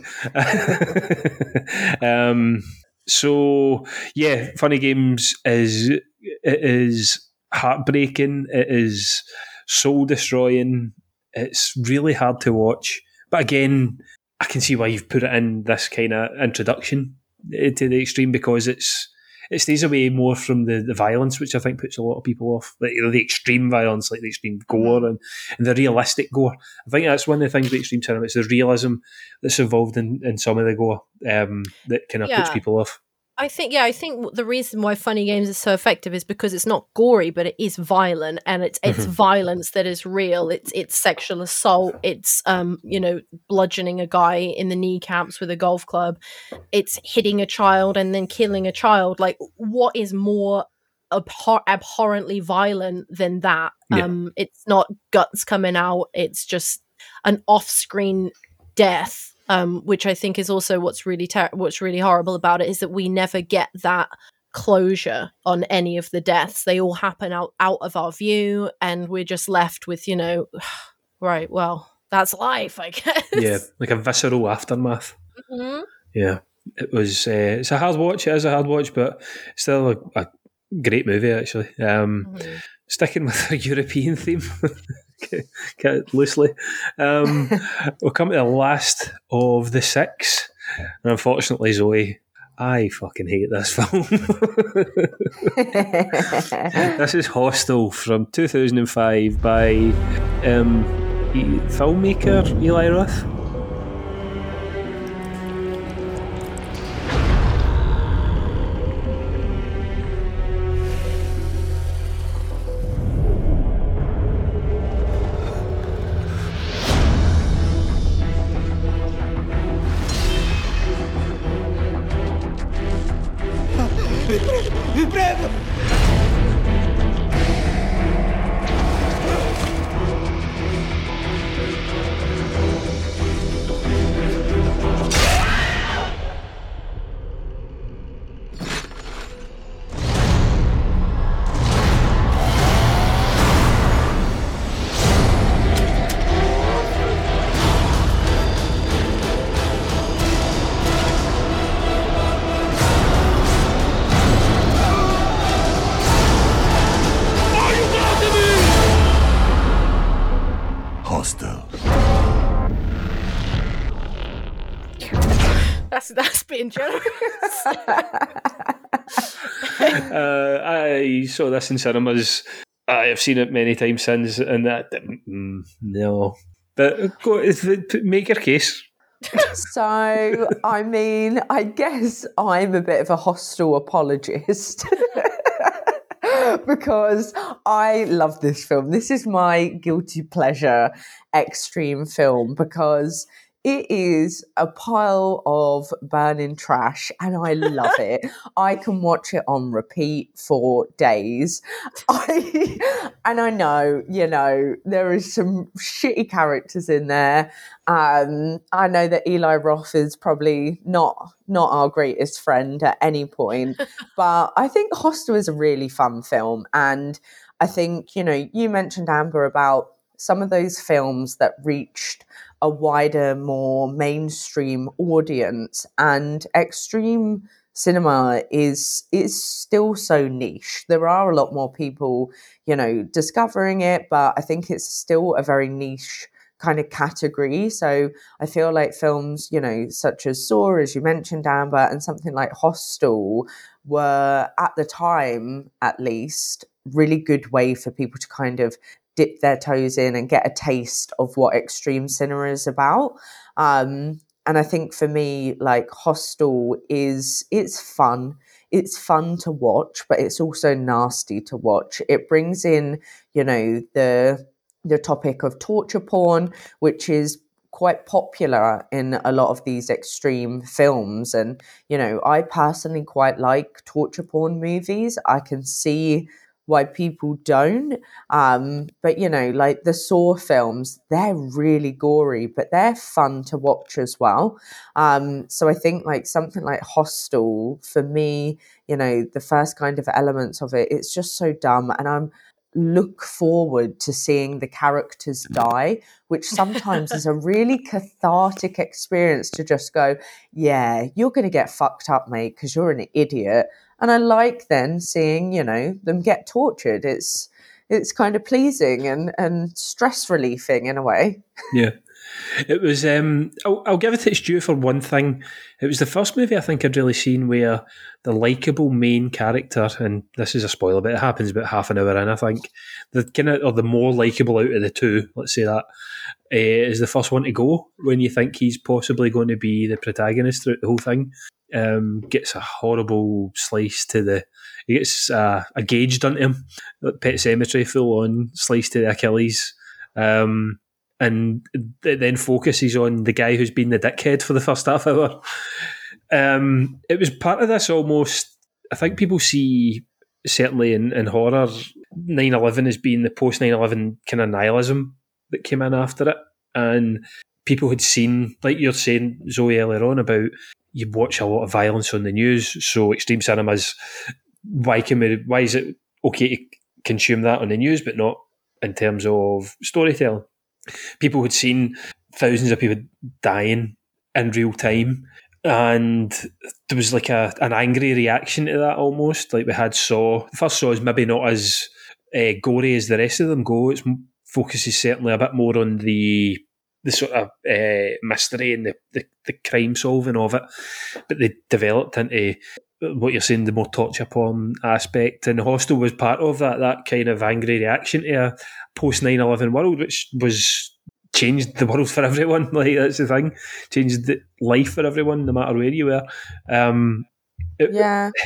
um, so yeah, funny games is it is heartbreaking. It is soul destroying. It's really hard to watch. But again, I can see why you've put it in this kind of introduction to the extreme because it's it stays away more from the, the violence, which I think puts a lot of people off. Like you know, the extreme violence, like the extreme gore and, and the realistic gore. I think that's one of the things with extreme cinema. It's the realism that's involved in, in some of the gore um, that kind of Yeah. puts people off. I think, yeah, I think the reason why funny games is so effective is because it's not gory, but it is violent, and it's it's Mhm. violence that is real. It's it's sexual assault. It's um, you know, bludgeoning a guy in the kneecaps with a golf club. It's hitting a child and then killing a child. Like, what is more abhor- abhorrently violent than that? Yeah. Um, it's not guts coming out. It's just an off-screen death um, which I think is also what's really ter- what's really horrible about it is that we never get that closure on any of the deaths. They all happen out out of our view, and we're just left with you know, right? Well, that's life, I guess. Yeah, like a visceral aftermath. Mhm. Yeah, it was. Uh, it's a hard watch. It is a hard watch, but still a, a great movie actually. Um, Sticking with a European theme, loosely, um, we'll come to the last of the six, and unfortunately, Zoe. I fucking hate this film. this is Hostel from 2005 by um, filmmaker Eli Roth. Saw this in cinemas. I have seen it many times since, and that mm, no. But go, make your case. so, I mean, I guess I'm a bit of a Hostel apologist because I love this film. This is my guilty pleasure extreme film because it is a pile of burning trash and I love it. I can watch it on repeat for days. I and I know, you know, there is some shitty characters in there. Um, I know that Eli Roth is probably not not our greatest friend at any point, but I think Hostel is a really fun film, and I think you know you mentioned Amber about some of those films that reached a wider, more mainstream audience, and extreme cinema is is still so niche. There are a lot more people, you know, discovering it, but I think it's still a very niche kind of category. So I feel like films, you know, such as Saw, as you mentioned, Amber, and something like Hostel were at the time, at least, really good way for people to kind of dip their toes in and get a taste of what extreme cinema is about. Um, and I think for me, like Hostel is it's fun. It's fun to watch, but it's also nasty to watch. It brings in, you know, the the topic of torture porn, which is quite popular in a lot of these extreme films. And, you know, I personally quite like torture porn movies. I can see why people don't. Um, but you know, like the Saw films, they're really gory, but they're fun to watch as well. Um, so I think like something like Hostel for me, you know, the first kind of elements of it, it's just so dumb, and I'm look forward to seeing the characters die, which sometimes is a really cathartic experience to just go, yeah, you're going to get fucked up, mate, because you're an idiot and I like then seeing you know them get tortured. It's it's kind of pleasing and and stress relieving in a way. Yeah. It was. Um, I'll, I'll, give it its due for one thing. It was the first movie I think I'd really seen where the likable main character, and this is a spoiler, but it happens about half an hour in. I think the kind of or the more likable out of the two, let's say that, uh, is the first one to go when you think he's possibly going to be the protagonist throughout the whole thing um, gets a horrible slice to the. He gets uh, a gauge done to him, Pet Sematary full on slice to the Achilles. Um, and then focuses on the guy who's been the dickhead for the first half hour. Um, it was part of this almost. I think people see certainly in, in horror 9-11 as being the post 9-11 kind of nihilism that came in after it and people had seen like you're saying zoe earlier on about you watch a lot of violence on the news. So extreme cinemas, why can we? Why is it okay to consume that on the news, but not in terms of storytelling? People had seen thousands of people dying in real time, and there was like a an angry reaction to that almost. Like we had Saw. The first Saw is maybe not as uh, gory as the rest of them go. It focuses certainly a bit more on the the sort of uh, mystery and the, the, the crime solving of it, but they developed into what you're saying, the more torture porn aspect. And the Hostel was part of that, that kind of angry reaction to a post 9 11 world, which was changed the world for everyone. Like, that's the thing. Changed the life for everyone, no matter where you were. Um, it, yeah.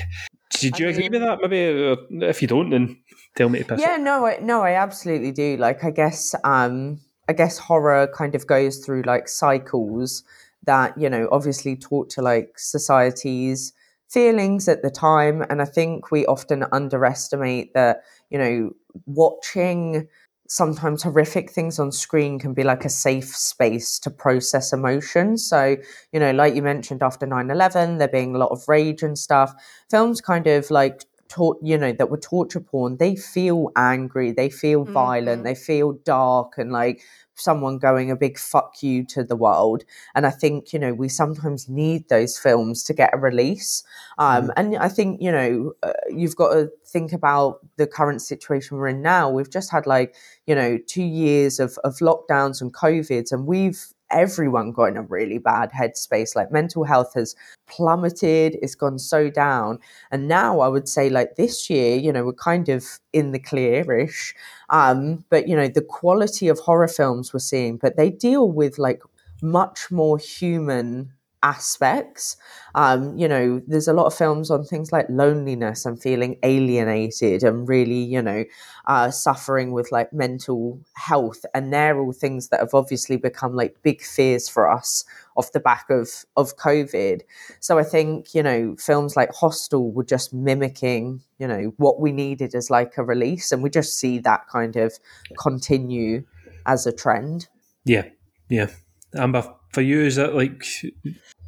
Did you I agree mean, with that? Maybe if you don't, then tell me to piss Yeah, it. no, I, no, I absolutely do. Like, I guess. Um, I guess horror kind of goes through like cycles that, you know, obviously talk to like society's feelings at the time. And I think we often underestimate that, you know, watching sometimes horrific things on screen can be like a safe space to process emotions. So, you know, like you mentioned after 9 11, there being a lot of rage and stuff, films kind of like taught you know that were torture porn they feel angry they feel mm-hmm. violent they feel dark and like someone going a big fuck you to the world and i think you know we sometimes need those films to get a release um, mm. and i think you know uh, you've got to think about the current situation we're in now we've just had like you know two years of, of lockdowns and covids and we've everyone got in a really bad headspace. Like mental health has plummeted, it's gone so down. And now I would say, like this year, you know, we're kind of in the clearish. Um, but you know, the quality of horror films we're seeing, but they deal with like much more human aspects. Um, you know, there's a lot of films on things like loneliness and feeling alienated and really, you know, uh, suffering with like mental health. And they're all things that have obviously become like big fears for us off the back of, of COVID. So I think, you know, films like Hostel were just mimicking, you know, what we needed as like a release. And we just see that kind of continue as a trend. Yeah. Yeah. Amber, for you, is that like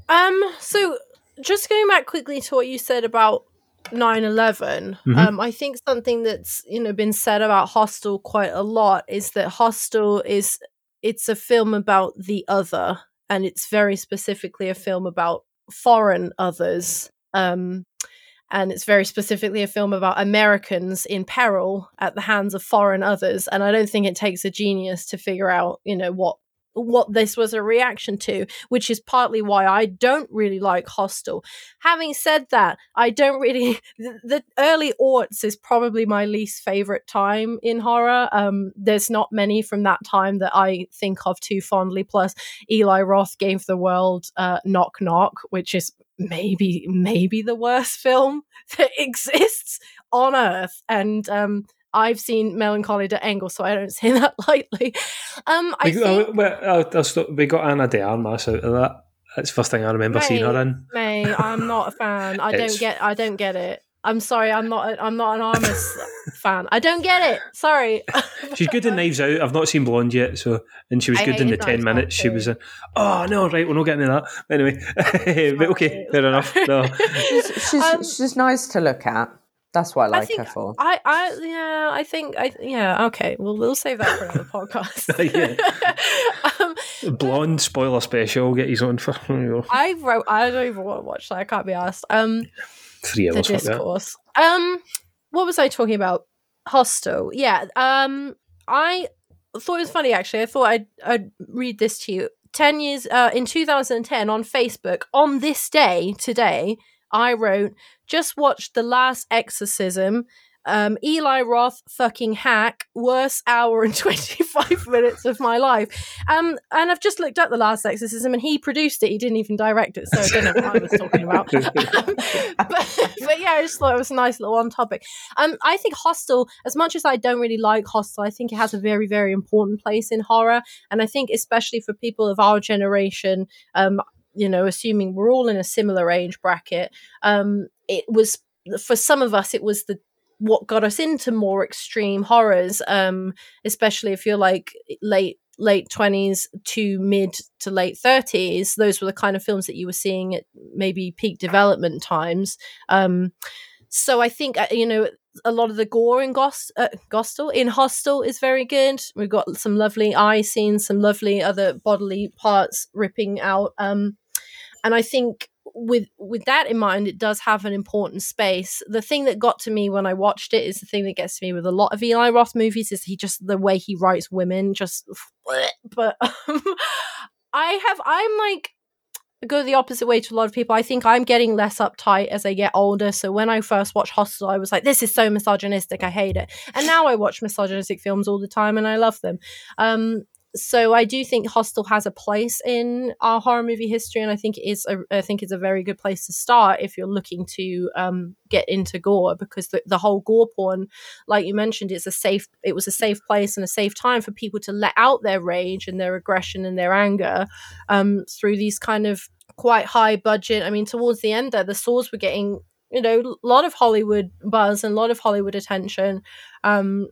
um, so just going back quickly to what you said about 9-11 mm-hmm. um, i think something that's you know been said about hostel quite a lot is that hostel is it's a film about the other and it's very specifically a film about foreign others um, and it's very specifically a film about americans in peril at the hands of foreign others and i don't think it takes a genius to figure out you know what what this was a reaction to, which is partly why I don't really like Hostel. Having said that, I don't really the, the early aughts is probably my least favorite time in horror. Um, there's not many from that time that I think of too fondly. Plus, Eli Roth gave the world uh, Knock Knock, which is maybe maybe the worst film that exists on earth, and um, I've seen Melancholie der Engel, so I don't say that lightly. Um, I we, think well, I'll- I'll stop- we got Ana de Armas out of that. That's the first thing I remember seeing her in. May, I'm not a fan. I don't get. I don't get it. I'm sorry. I'm not. a- I'm not an Armas fan. I don't get it. Sorry. She's good in Knives Out. I've not seen Blonde yet, so and she was I good in the hated ten Out minutes she was in. Oh no, right, we're not getting into that. Anyway, but okay, fair enough. No. She's, she's, she's nice to look at. That's what I like I think her for. I, I, yeah, I think, I, yeah, okay. Well, we'll save that for another podcast. yeah. Blonde spoiler special. Get his own for I wrote. I don't even want to watch that. I can't be asked. Um, three the hours. that. discourse. Um, what was I talking about? Hostel. Yeah. Um, I thought it was funny actually. I thought I'd, I'd read this to you. Ten years uh, in 2010 on Facebook on this day today, I wrote just watched the last exorcism. Um, Eli Roth fucking hack, worst hour and 25 minutes of my life. Um, and I've just looked up The Last Exorcism and he produced it. He didn't even direct it, so I don't know what I was talking about. but, but yeah, I just thought it was a nice little on topic. Um, I think Hostel, as much as I don't really like Hostel, I think it has a very, very important place in horror. And I think especially for people of our generation, um, you know, assuming we're all in a similar age bracket, um, it was for some of us, it was the what got us into more extreme horrors, um, especially if you're like late late 20s to mid to late 30s those were the kind of films that you were seeing at maybe peak development times um so i think uh, you know a lot of the gore in Gos- uh, in Hostel is very good. We've got some lovely eye scenes, some lovely other bodily parts ripping out. Um, and I think with with that in mind, it does have an important space. The thing that got to me when I watched it is the thing that gets to me with a lot of Eli Roth movies is he just the way he writes women just. But um, I have I'm like go the opposite way to a lot of people. I think I'm getting less uptight as I get older. So when I first watched Hostel, I was like, this is so misogynistic. I hate it. And now I watch misogynistic films all the time and I love them. Um, so I do think Hostel has a place in our horror movie history, and I think it is a, I think it's a very good place to start if you're looking to um, get into gore because the, the whole gore porn, like you mentioned, it's a safe it was a safe place and a safe time for people to let out their rage and their aggression and their anger um, through these kind of quite high budget. I mean, towards the end there, the swords were getting you know a lot of Hollywood buzz and a lot of Hollywood attention. Um,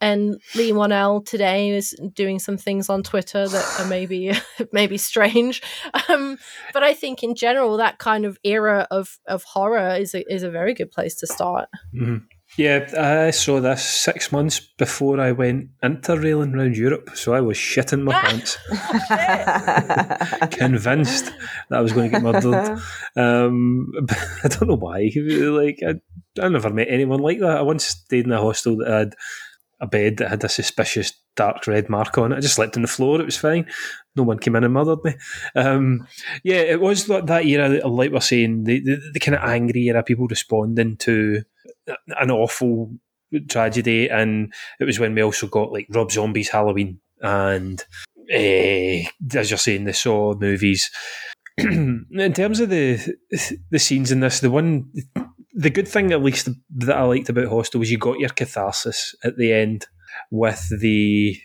and Leigh Whannell today is doing some things on Twitter that are maybe maybe strange. Um, but I think in general that kind of era of, of horror is a, is a very good place to start. Mhm. Yeah, I saw this six months before I went interrailing around Europe, so I was shitting my pants, convinced that I was going to get murdered. Um, but I don't know why. Like I, I never met anyone like that. I once stayed in a hostel that had a bed that had a suspicious dark red mark on it. I just slept on the floor. It was fine. No one came in and murdered me. Um, yeah, it was like that era, like we're saying, the, the, the kind of angry era, people responding to an awful tragedy. And it was when we also got like Rob Zombie's Halloween and, eh, as you're saying, the Saw movies. in terms of the the scenes in this, the one the good thing at least that I liked about Hostel was you got your catharsis at the end with the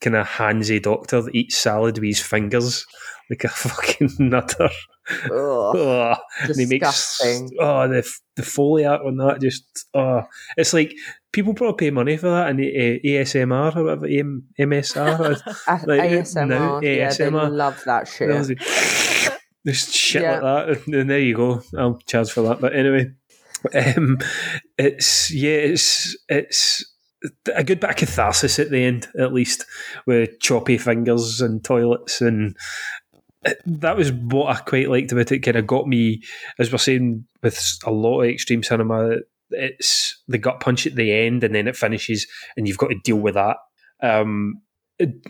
kind of handsy doctor that eats salad with his fingers like a fucking nutter. Ugh, and he makes disgusting. oh the the foley art on that just oh it's like people probably pay money for that and ASMR or whatever AM, MSR like, ASMR, no, yeah, they love that shit. That was like, There's shit Yeah. like that, and, and there you go. I'll charge for that. But anyway, um, it's yeah, it's it's a good bit of catharsis at the end, at least with choppy fingers and toilets, and that was what I quite liked about it. Kind of got me, as we're saying with a lot of extreme cinema. It's the gut punch at the end, and then it finishes, and you've got to deal with that. Um,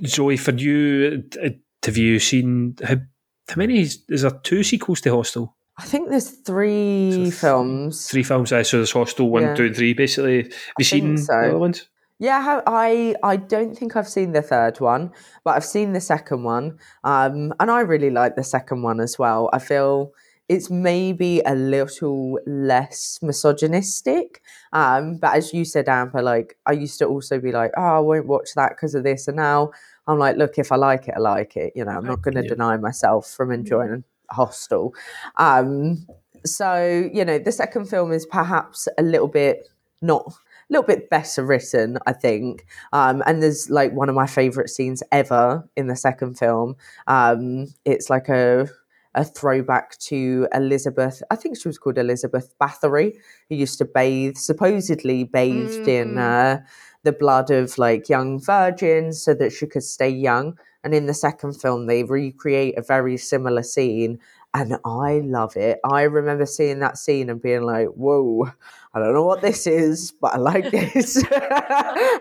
Zoe, for you, uh, have you seen how, how many? Is, is there two sequels to Hostel? I think there's three films. Three films. Uh, so there's Hostel one, Yeah. two, and three. Basically, have you seen so. the other ones? Yeah, I I I don't think I've seen the third one, but I've seen the second one, um, and I really like the second one as well. I feel it's maybe a little less misogynistic, um, but as you said, Amber, like I used to also be like, oh, I won't watch that because of this, and now I'm like, look, if I like it, I like it. You know, I'm not going to deny myself from enjoying Hostel. Um, so you know, the second film is perhaps a little bit not a little bit better written, I think. Um, and there's like one of my favorite scenes ever in the second film. Um, it's like a a throwback to Elizabeth. I think she was called Elizabeth Bathory, who used to bathe, supposedly bathed in uh, the blood of like young virgins so that she could stay young. And in the second film, they recreate a very similar scene. And I love it. I remember seeing that scene and being like, whoa, I don't know what this is, but I like this.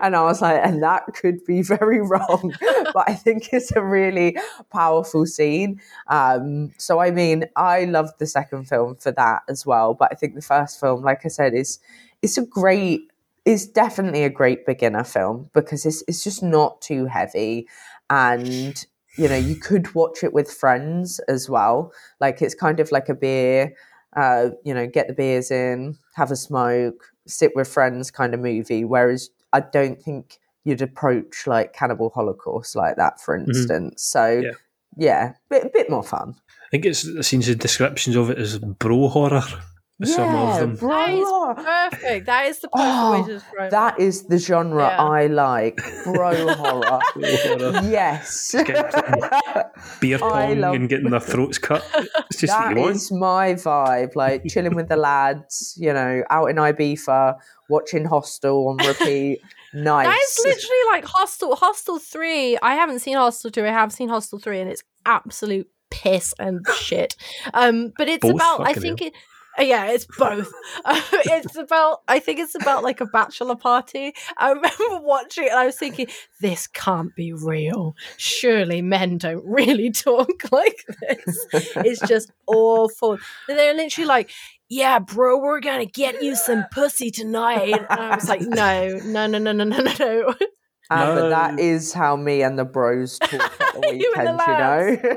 and I was like, and that could be very wrong. but I think it's a really powerful scene. Um, so, I mean, I loved the second film for that as well. But I think the first film, like I said, is it's a great, it's definitely a great beginner film because it's, it's just not too heavy. And you know you could watch it with friends as well. Like it's kind of like a beer uh you know get the beers in have a smoke sit with friends kind of movie. Whereas i don't think you'd approach like cannibal holocaust like that for instance. So Yeah. yeah, bit, bit more fun. I think it's it seems the descriptions of it as bro horror. Some of them. That is perfect. That is the perfect Oh, way to describe that is the genre Yeah. I like, bro horror. horror. yes, Beer pong love- and getting their throats cut. It's just what you want. is my vibe. Like chilling with the lads, you know, out in Ibiza, watching Hostel on repeat. Nice. That is literally like Hostel. Hostel three. I haven't seen Hostel two. I have seen Hostel three, and it's absolute piss and shit. Um, but it's Both? about. I think hell. it. Uh, Yeah, it's both. Uh, it's about. I think it's about like a bachelor party. I remember watching it, and I was thinking, this can't be real. Surely men don't really talk like this. It's just awful. And they're literally like, "Yeah, bro, we're gonna get you some pussy tonight." And I was like, "No, no, no, no, no, no, no, no." Ah, but No. that is how me and the bros talk at the You and the weekend, you know?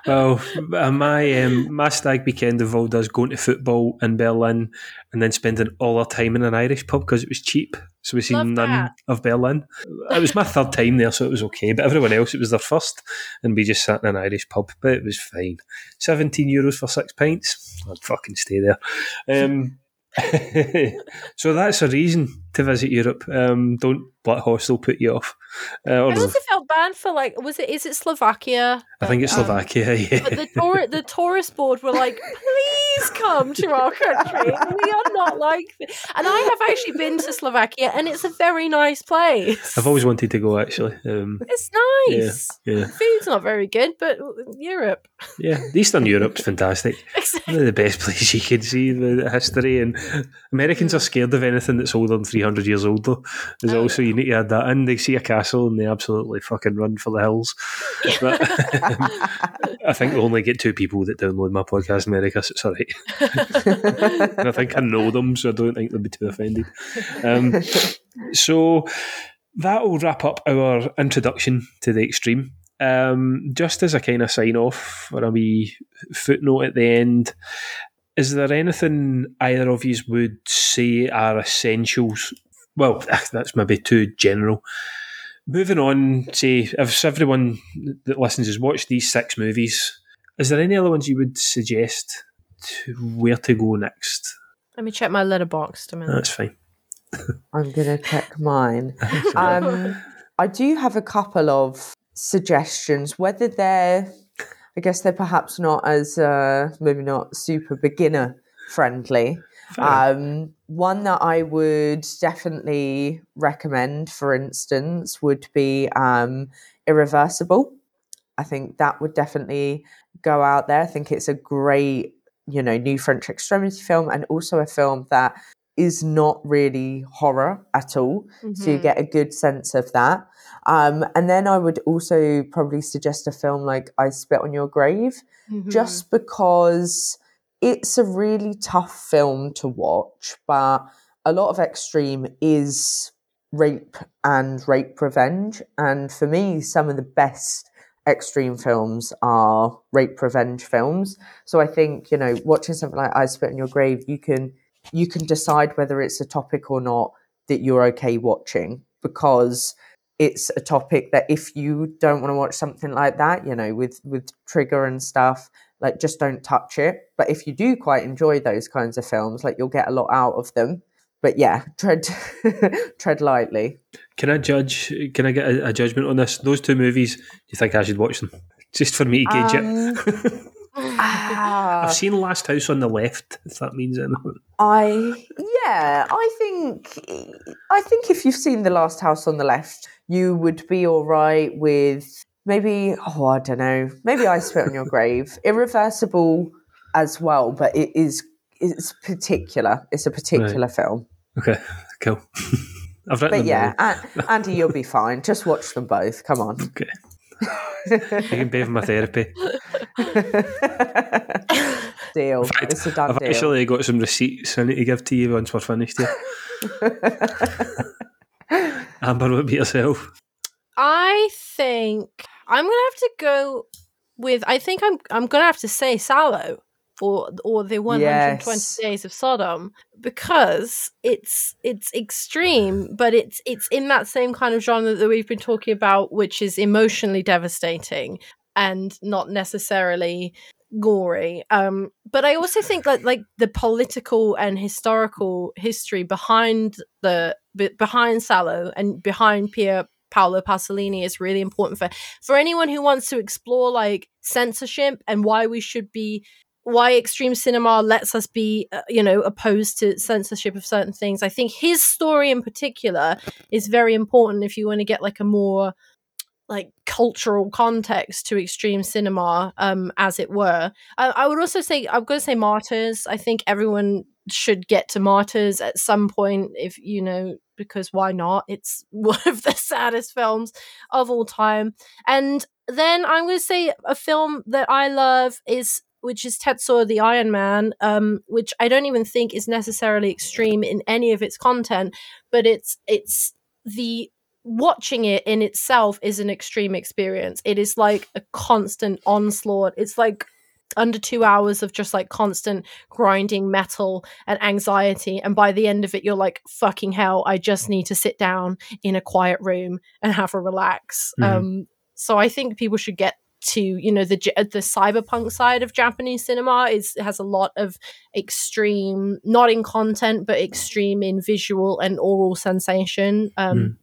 Well, uh, my um, my stag weekend involved us going to football in Berlin and then spending all our time in an Irish pub because it was cheap. So we Love seen none that. of Berlin. It was my third time there, so it was okay. But everyone else, it was their first, and we just sat in an Irish pub. But it was fine. Seventeen euros for six pints. I'd fucking stay there. Um, so that's a reason to visit Europe. Um, don't let hostel put you off. Uh, I also felt bad for like, was it? Is it Slovakia? I think it's Um, Slovakia. Yeah. But the tour, the tourist board were like, please come to our country. We are not like this. And I have actually been to Slovakia, and it's a very nice place. I've always wanted to go actually. Um, It's nice. yeah, Food's not very good, but Europe. yeah. Eastern Europe's fantastic. One of the best places you can see the history, and Americans are scared of anything that's older than three hundred years old. Though, is Oh, also you need to add that in. They see a castle and they absolutely fucking run for the hills. But I think we only get two people that download my podcast in America, so it's all right. and I think I know them, so I don't think they'll be too offended. Um, so that will wrap up our introduction to the extreme. Um, just as a kind of sign off or a wee footnote at the end, is there anything either of you would say are essentials? Well, that's maybe too general. Moving on, say if everyone that listens has watched these six movies, is there any other ones you would suggest to where to go next? Let me check my Letterboxd a minute. That's fine. I'm going to check mine. Um, I do have a couple of suggestions, whether they're, I guess they're perhaps not as, uh, maybe not super beginner friendly. Um, one that I would definitely recommend, for instance, would be um, Irreversible. I think that would definitely go out there. I think it's a great, you know, new French extremity film and also a film that is not really horror at all. So you Mhm. get a good sense of that. Um, and then I would also probably suggest a film like I Spit on Your Grave, Mhm. just because it's a really tough film to watch, but a lot of extreme is rape and rape revenge. And for me, some of the best extreme films are rape revenge films. So I think, you know, watching something like I Spit on Your Grave, you can you can decide whether it's a topic or not that you're okay watching because it's a topic that if you don't want to watch something like that, you know, with with trigger and stuff, like just don't touch it. But if you do quite enjoy those kinds of films, like you'll get a lot out of them. But yeah, tread tread lightly. Can I judge? Can I get a, a judgment on this? Those two movies. Do you think I should watch them? Just for me to gauge it. Um, Ah, I've seen Last House on the Left. If that means anything. I yeah, I think I think if you've seen The Last House on the Left, you would be all right with maybe oh I don't know, maybe I Spit on Your Grave, Irreversible as well, but it is it's particular. It's a particular film. Okay, cool. I've But yeah. Andy, you'll be fine. Just watch them both. Come on. Okay. I can pay for my therapy. Deal. In fact, it's a done I've deal. actually got some receipts I need to give to you once we're finished here. Amber, what about yourself? I think I'm gonna have to go with. I think I'm. I'm gonna have to say Salò or or the 120 Yes. Days of Sodom because it's it's extreme, but it's it's in that same kind of genre that we've been talking about, which is emotionally devastating and not necessarily gory um but i also think that like the political and historical history behind the be- behind Salò and behind Pier Paolo Pasolini is really important for for anyone who wants to explore like censorship and why we should be why extreme cinema lets us be uh, you know opposed to censorship of certain things. I think his story in particular is very important if you want to get like a more like cultural context to extreme cinema um as it were. I, I would also say i'm going to say martyrs. I think everyone should get to martyrs at some point if you know because why not? It's one of the saddest films of all time. And then i'm going to say a film that i love is which is Tetsuo the Iron Man, um, which I don't even think is necessarily extreme in any of its content, but it's it's the watching it in itself is an extreme experience. It is like a constant onslaught. It's like under two hours of just like constant grinding metal and anxiety. And by the end of it, you're like, fucking hell, I just need to sit down in a quiet room and have a relax. Mhm. Um, so I think people should get to you know the the cyberpunk side of Japanese cinema is has a lot of extreme not in content but extreme in visual and aural sensation um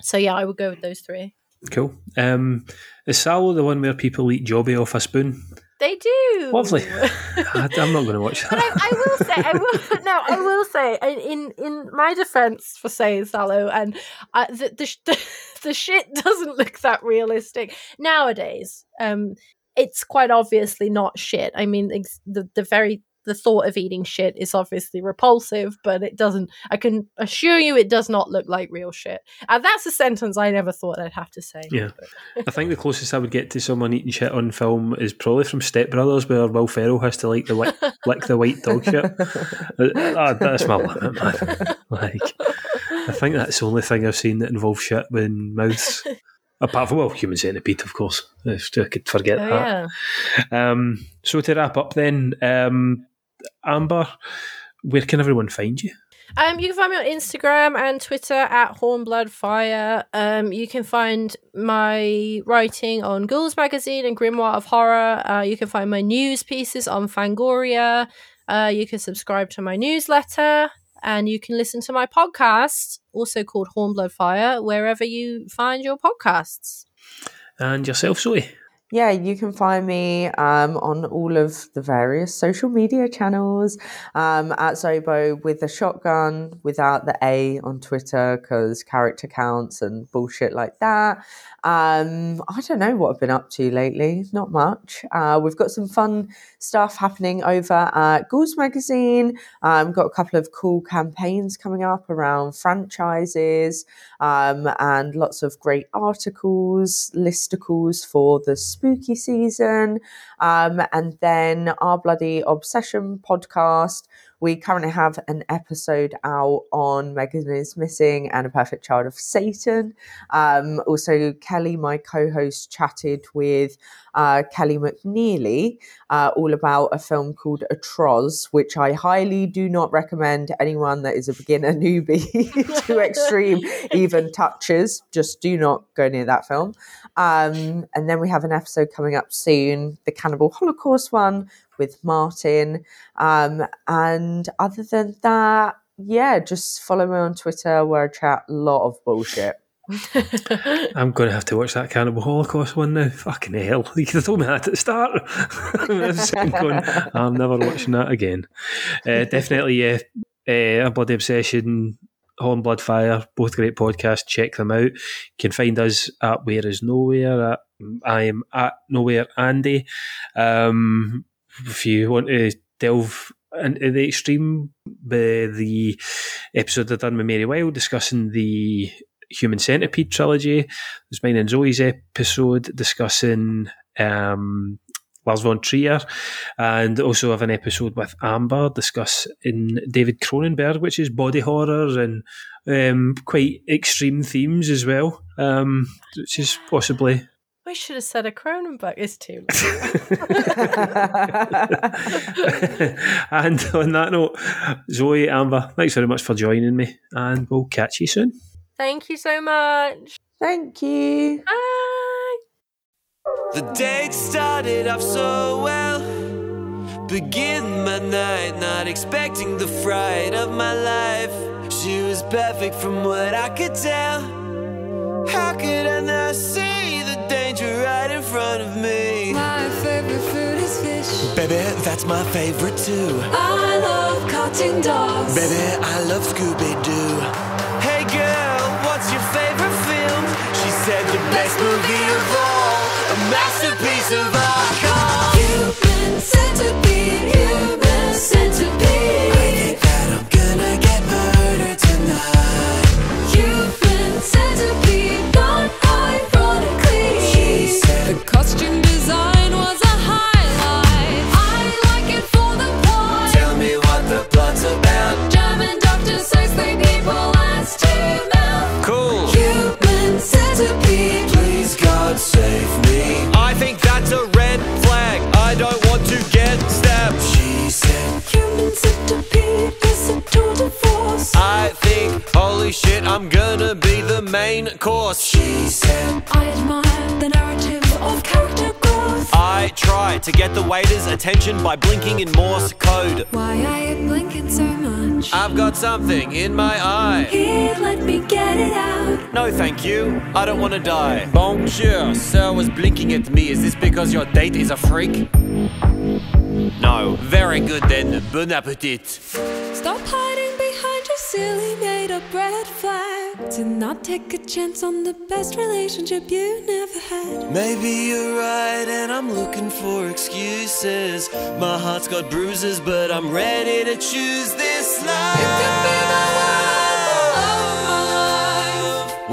so yeah I would go with those three Cool. Um, is Salò the one where people eat jobby off a spoon? They do Lovely. I, I'm not going to watch that. But I will say, I will no, I will say, in in, my defense for saying Salò, and uh, the, the the the shit doesn't look that realistic nowadays. Um, it's quite obviously not shit. I mean, the the very the thought of eating shit is obviously repulsive, but it doesn't. I can assure you, it does not look like real shit. And that's a sentence I never thought I'd have to say. Yeah. I think the closest I would get to someone eating shit on film is probably from Step Brothers, where Will Ferrell has to like the lick, lick the white dog shit. Uh, ah, that's my limit, man. Like, I think that's the only thing I've seen that involves shit with mouths. Apart from well, human centipede, of course. If I could forget Oh, that. Um, so to wrap up, then, um, Amber, where can everyone find you? Um, you can find me on Instagram and Twitter at Hornbloodfire. Um, you can find my writing on Ghouls Magazine and Grimoire of Horror. Uh, you can find my news pieces on Fangoria. Uh, you can subscribe to my newsletter, and you can listen to my podcast, also called Hornblood Fire, wherever you find your podcasts. And yourself, Zoe. Yeah, you can find me um, on all of the various social media channels um, at Zobo with a shotgun without the A on Twitter because character counts and bullshit like that. Um, I don't know what I've been up to lately. Not much. Uh, we've got some fun stuff happening over at Ghouls Magazine. Um, got a couple of cool campaigns coming up around franchises um, and lots of great articles, listicles for the spooky season. Um, and then our Bloody Obsession podcast. We currently have an episode out on Megan is Missing and A Perfect Child of Satan. Um, also, Kelly, my co host, chatted with uh, Kelly McNeely uh, all about a film called Atroz, which I highly do not recommend anyone that is a beginner newbie to extreme even touches. Just do not go near that film. Um, and then we have an episode coming up soon, the Cannibal Holocaust one with Martin. Um, and other than that, yeah, just follow me on Twitter where I chat a lot of bullshit. I'm going to have to watch that Cannibal Holocaust one now. Fucking hell. You could have told me that at the start. I'm sitting going, I'm never watching that again. Uh, definitely, yeah. Uh, a Bloody Obsession, Horn Blood Fire, both great podcasts. Check them out. You can find us at Where Is Nowhere. At, I am at Nowhere Andy. Um, if you want to delve into the extreme, the, the episode I've done with Mary Wild discussing the Human Centipede trilogy. There's mine and Zoe's episode discussing um, Lars von Trier, and also have an episode with Amber discussing David Cronenberg, which is body horror and um, quite extreme themes as well, um, which is possibly We should have said a Cronenberg. It's too and on that note, Zoe, Amber, thanks very much for joining me, and we'll catch you soon. Thank you so much. Thank you. Bye. The date started off so well. Begin my night, not expecting the fright of my life. She was perfect from what I could tell. How could I not see front of me? My favorite food is fish. Baby, that's my favorite too. I love cartoon dogs. Baby, I love Scooby Doo. Hey girl, what's your favorite film? She said the best movie of all, a masterpiece of art called Human centipede, I think, holy shit, I'm gonna be the main course. She said, I admire the narrative of character growth. I try to get the waiter's attention by blinking in Morse code. Why are you blinking so much? I've got something in my eye. Here, let me get it out. No, thank you. I don't want to die. Bonjour, sir was blinking at me. Is this because your date is a freak? No. Very good then. Bon appetit. Stop hiding silly made up red flag. Do not take a chance on the best relationship you never had. Maybe you're right, and I'm looking for excuses. My heart's got bruises, but I'm ready to choose this life.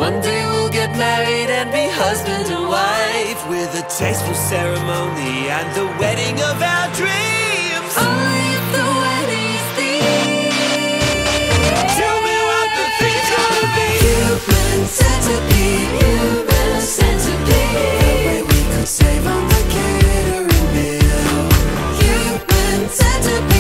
One day we'll get married and be husband and wife with a tasteful ceremony and the wedding of our dreams. Centipede,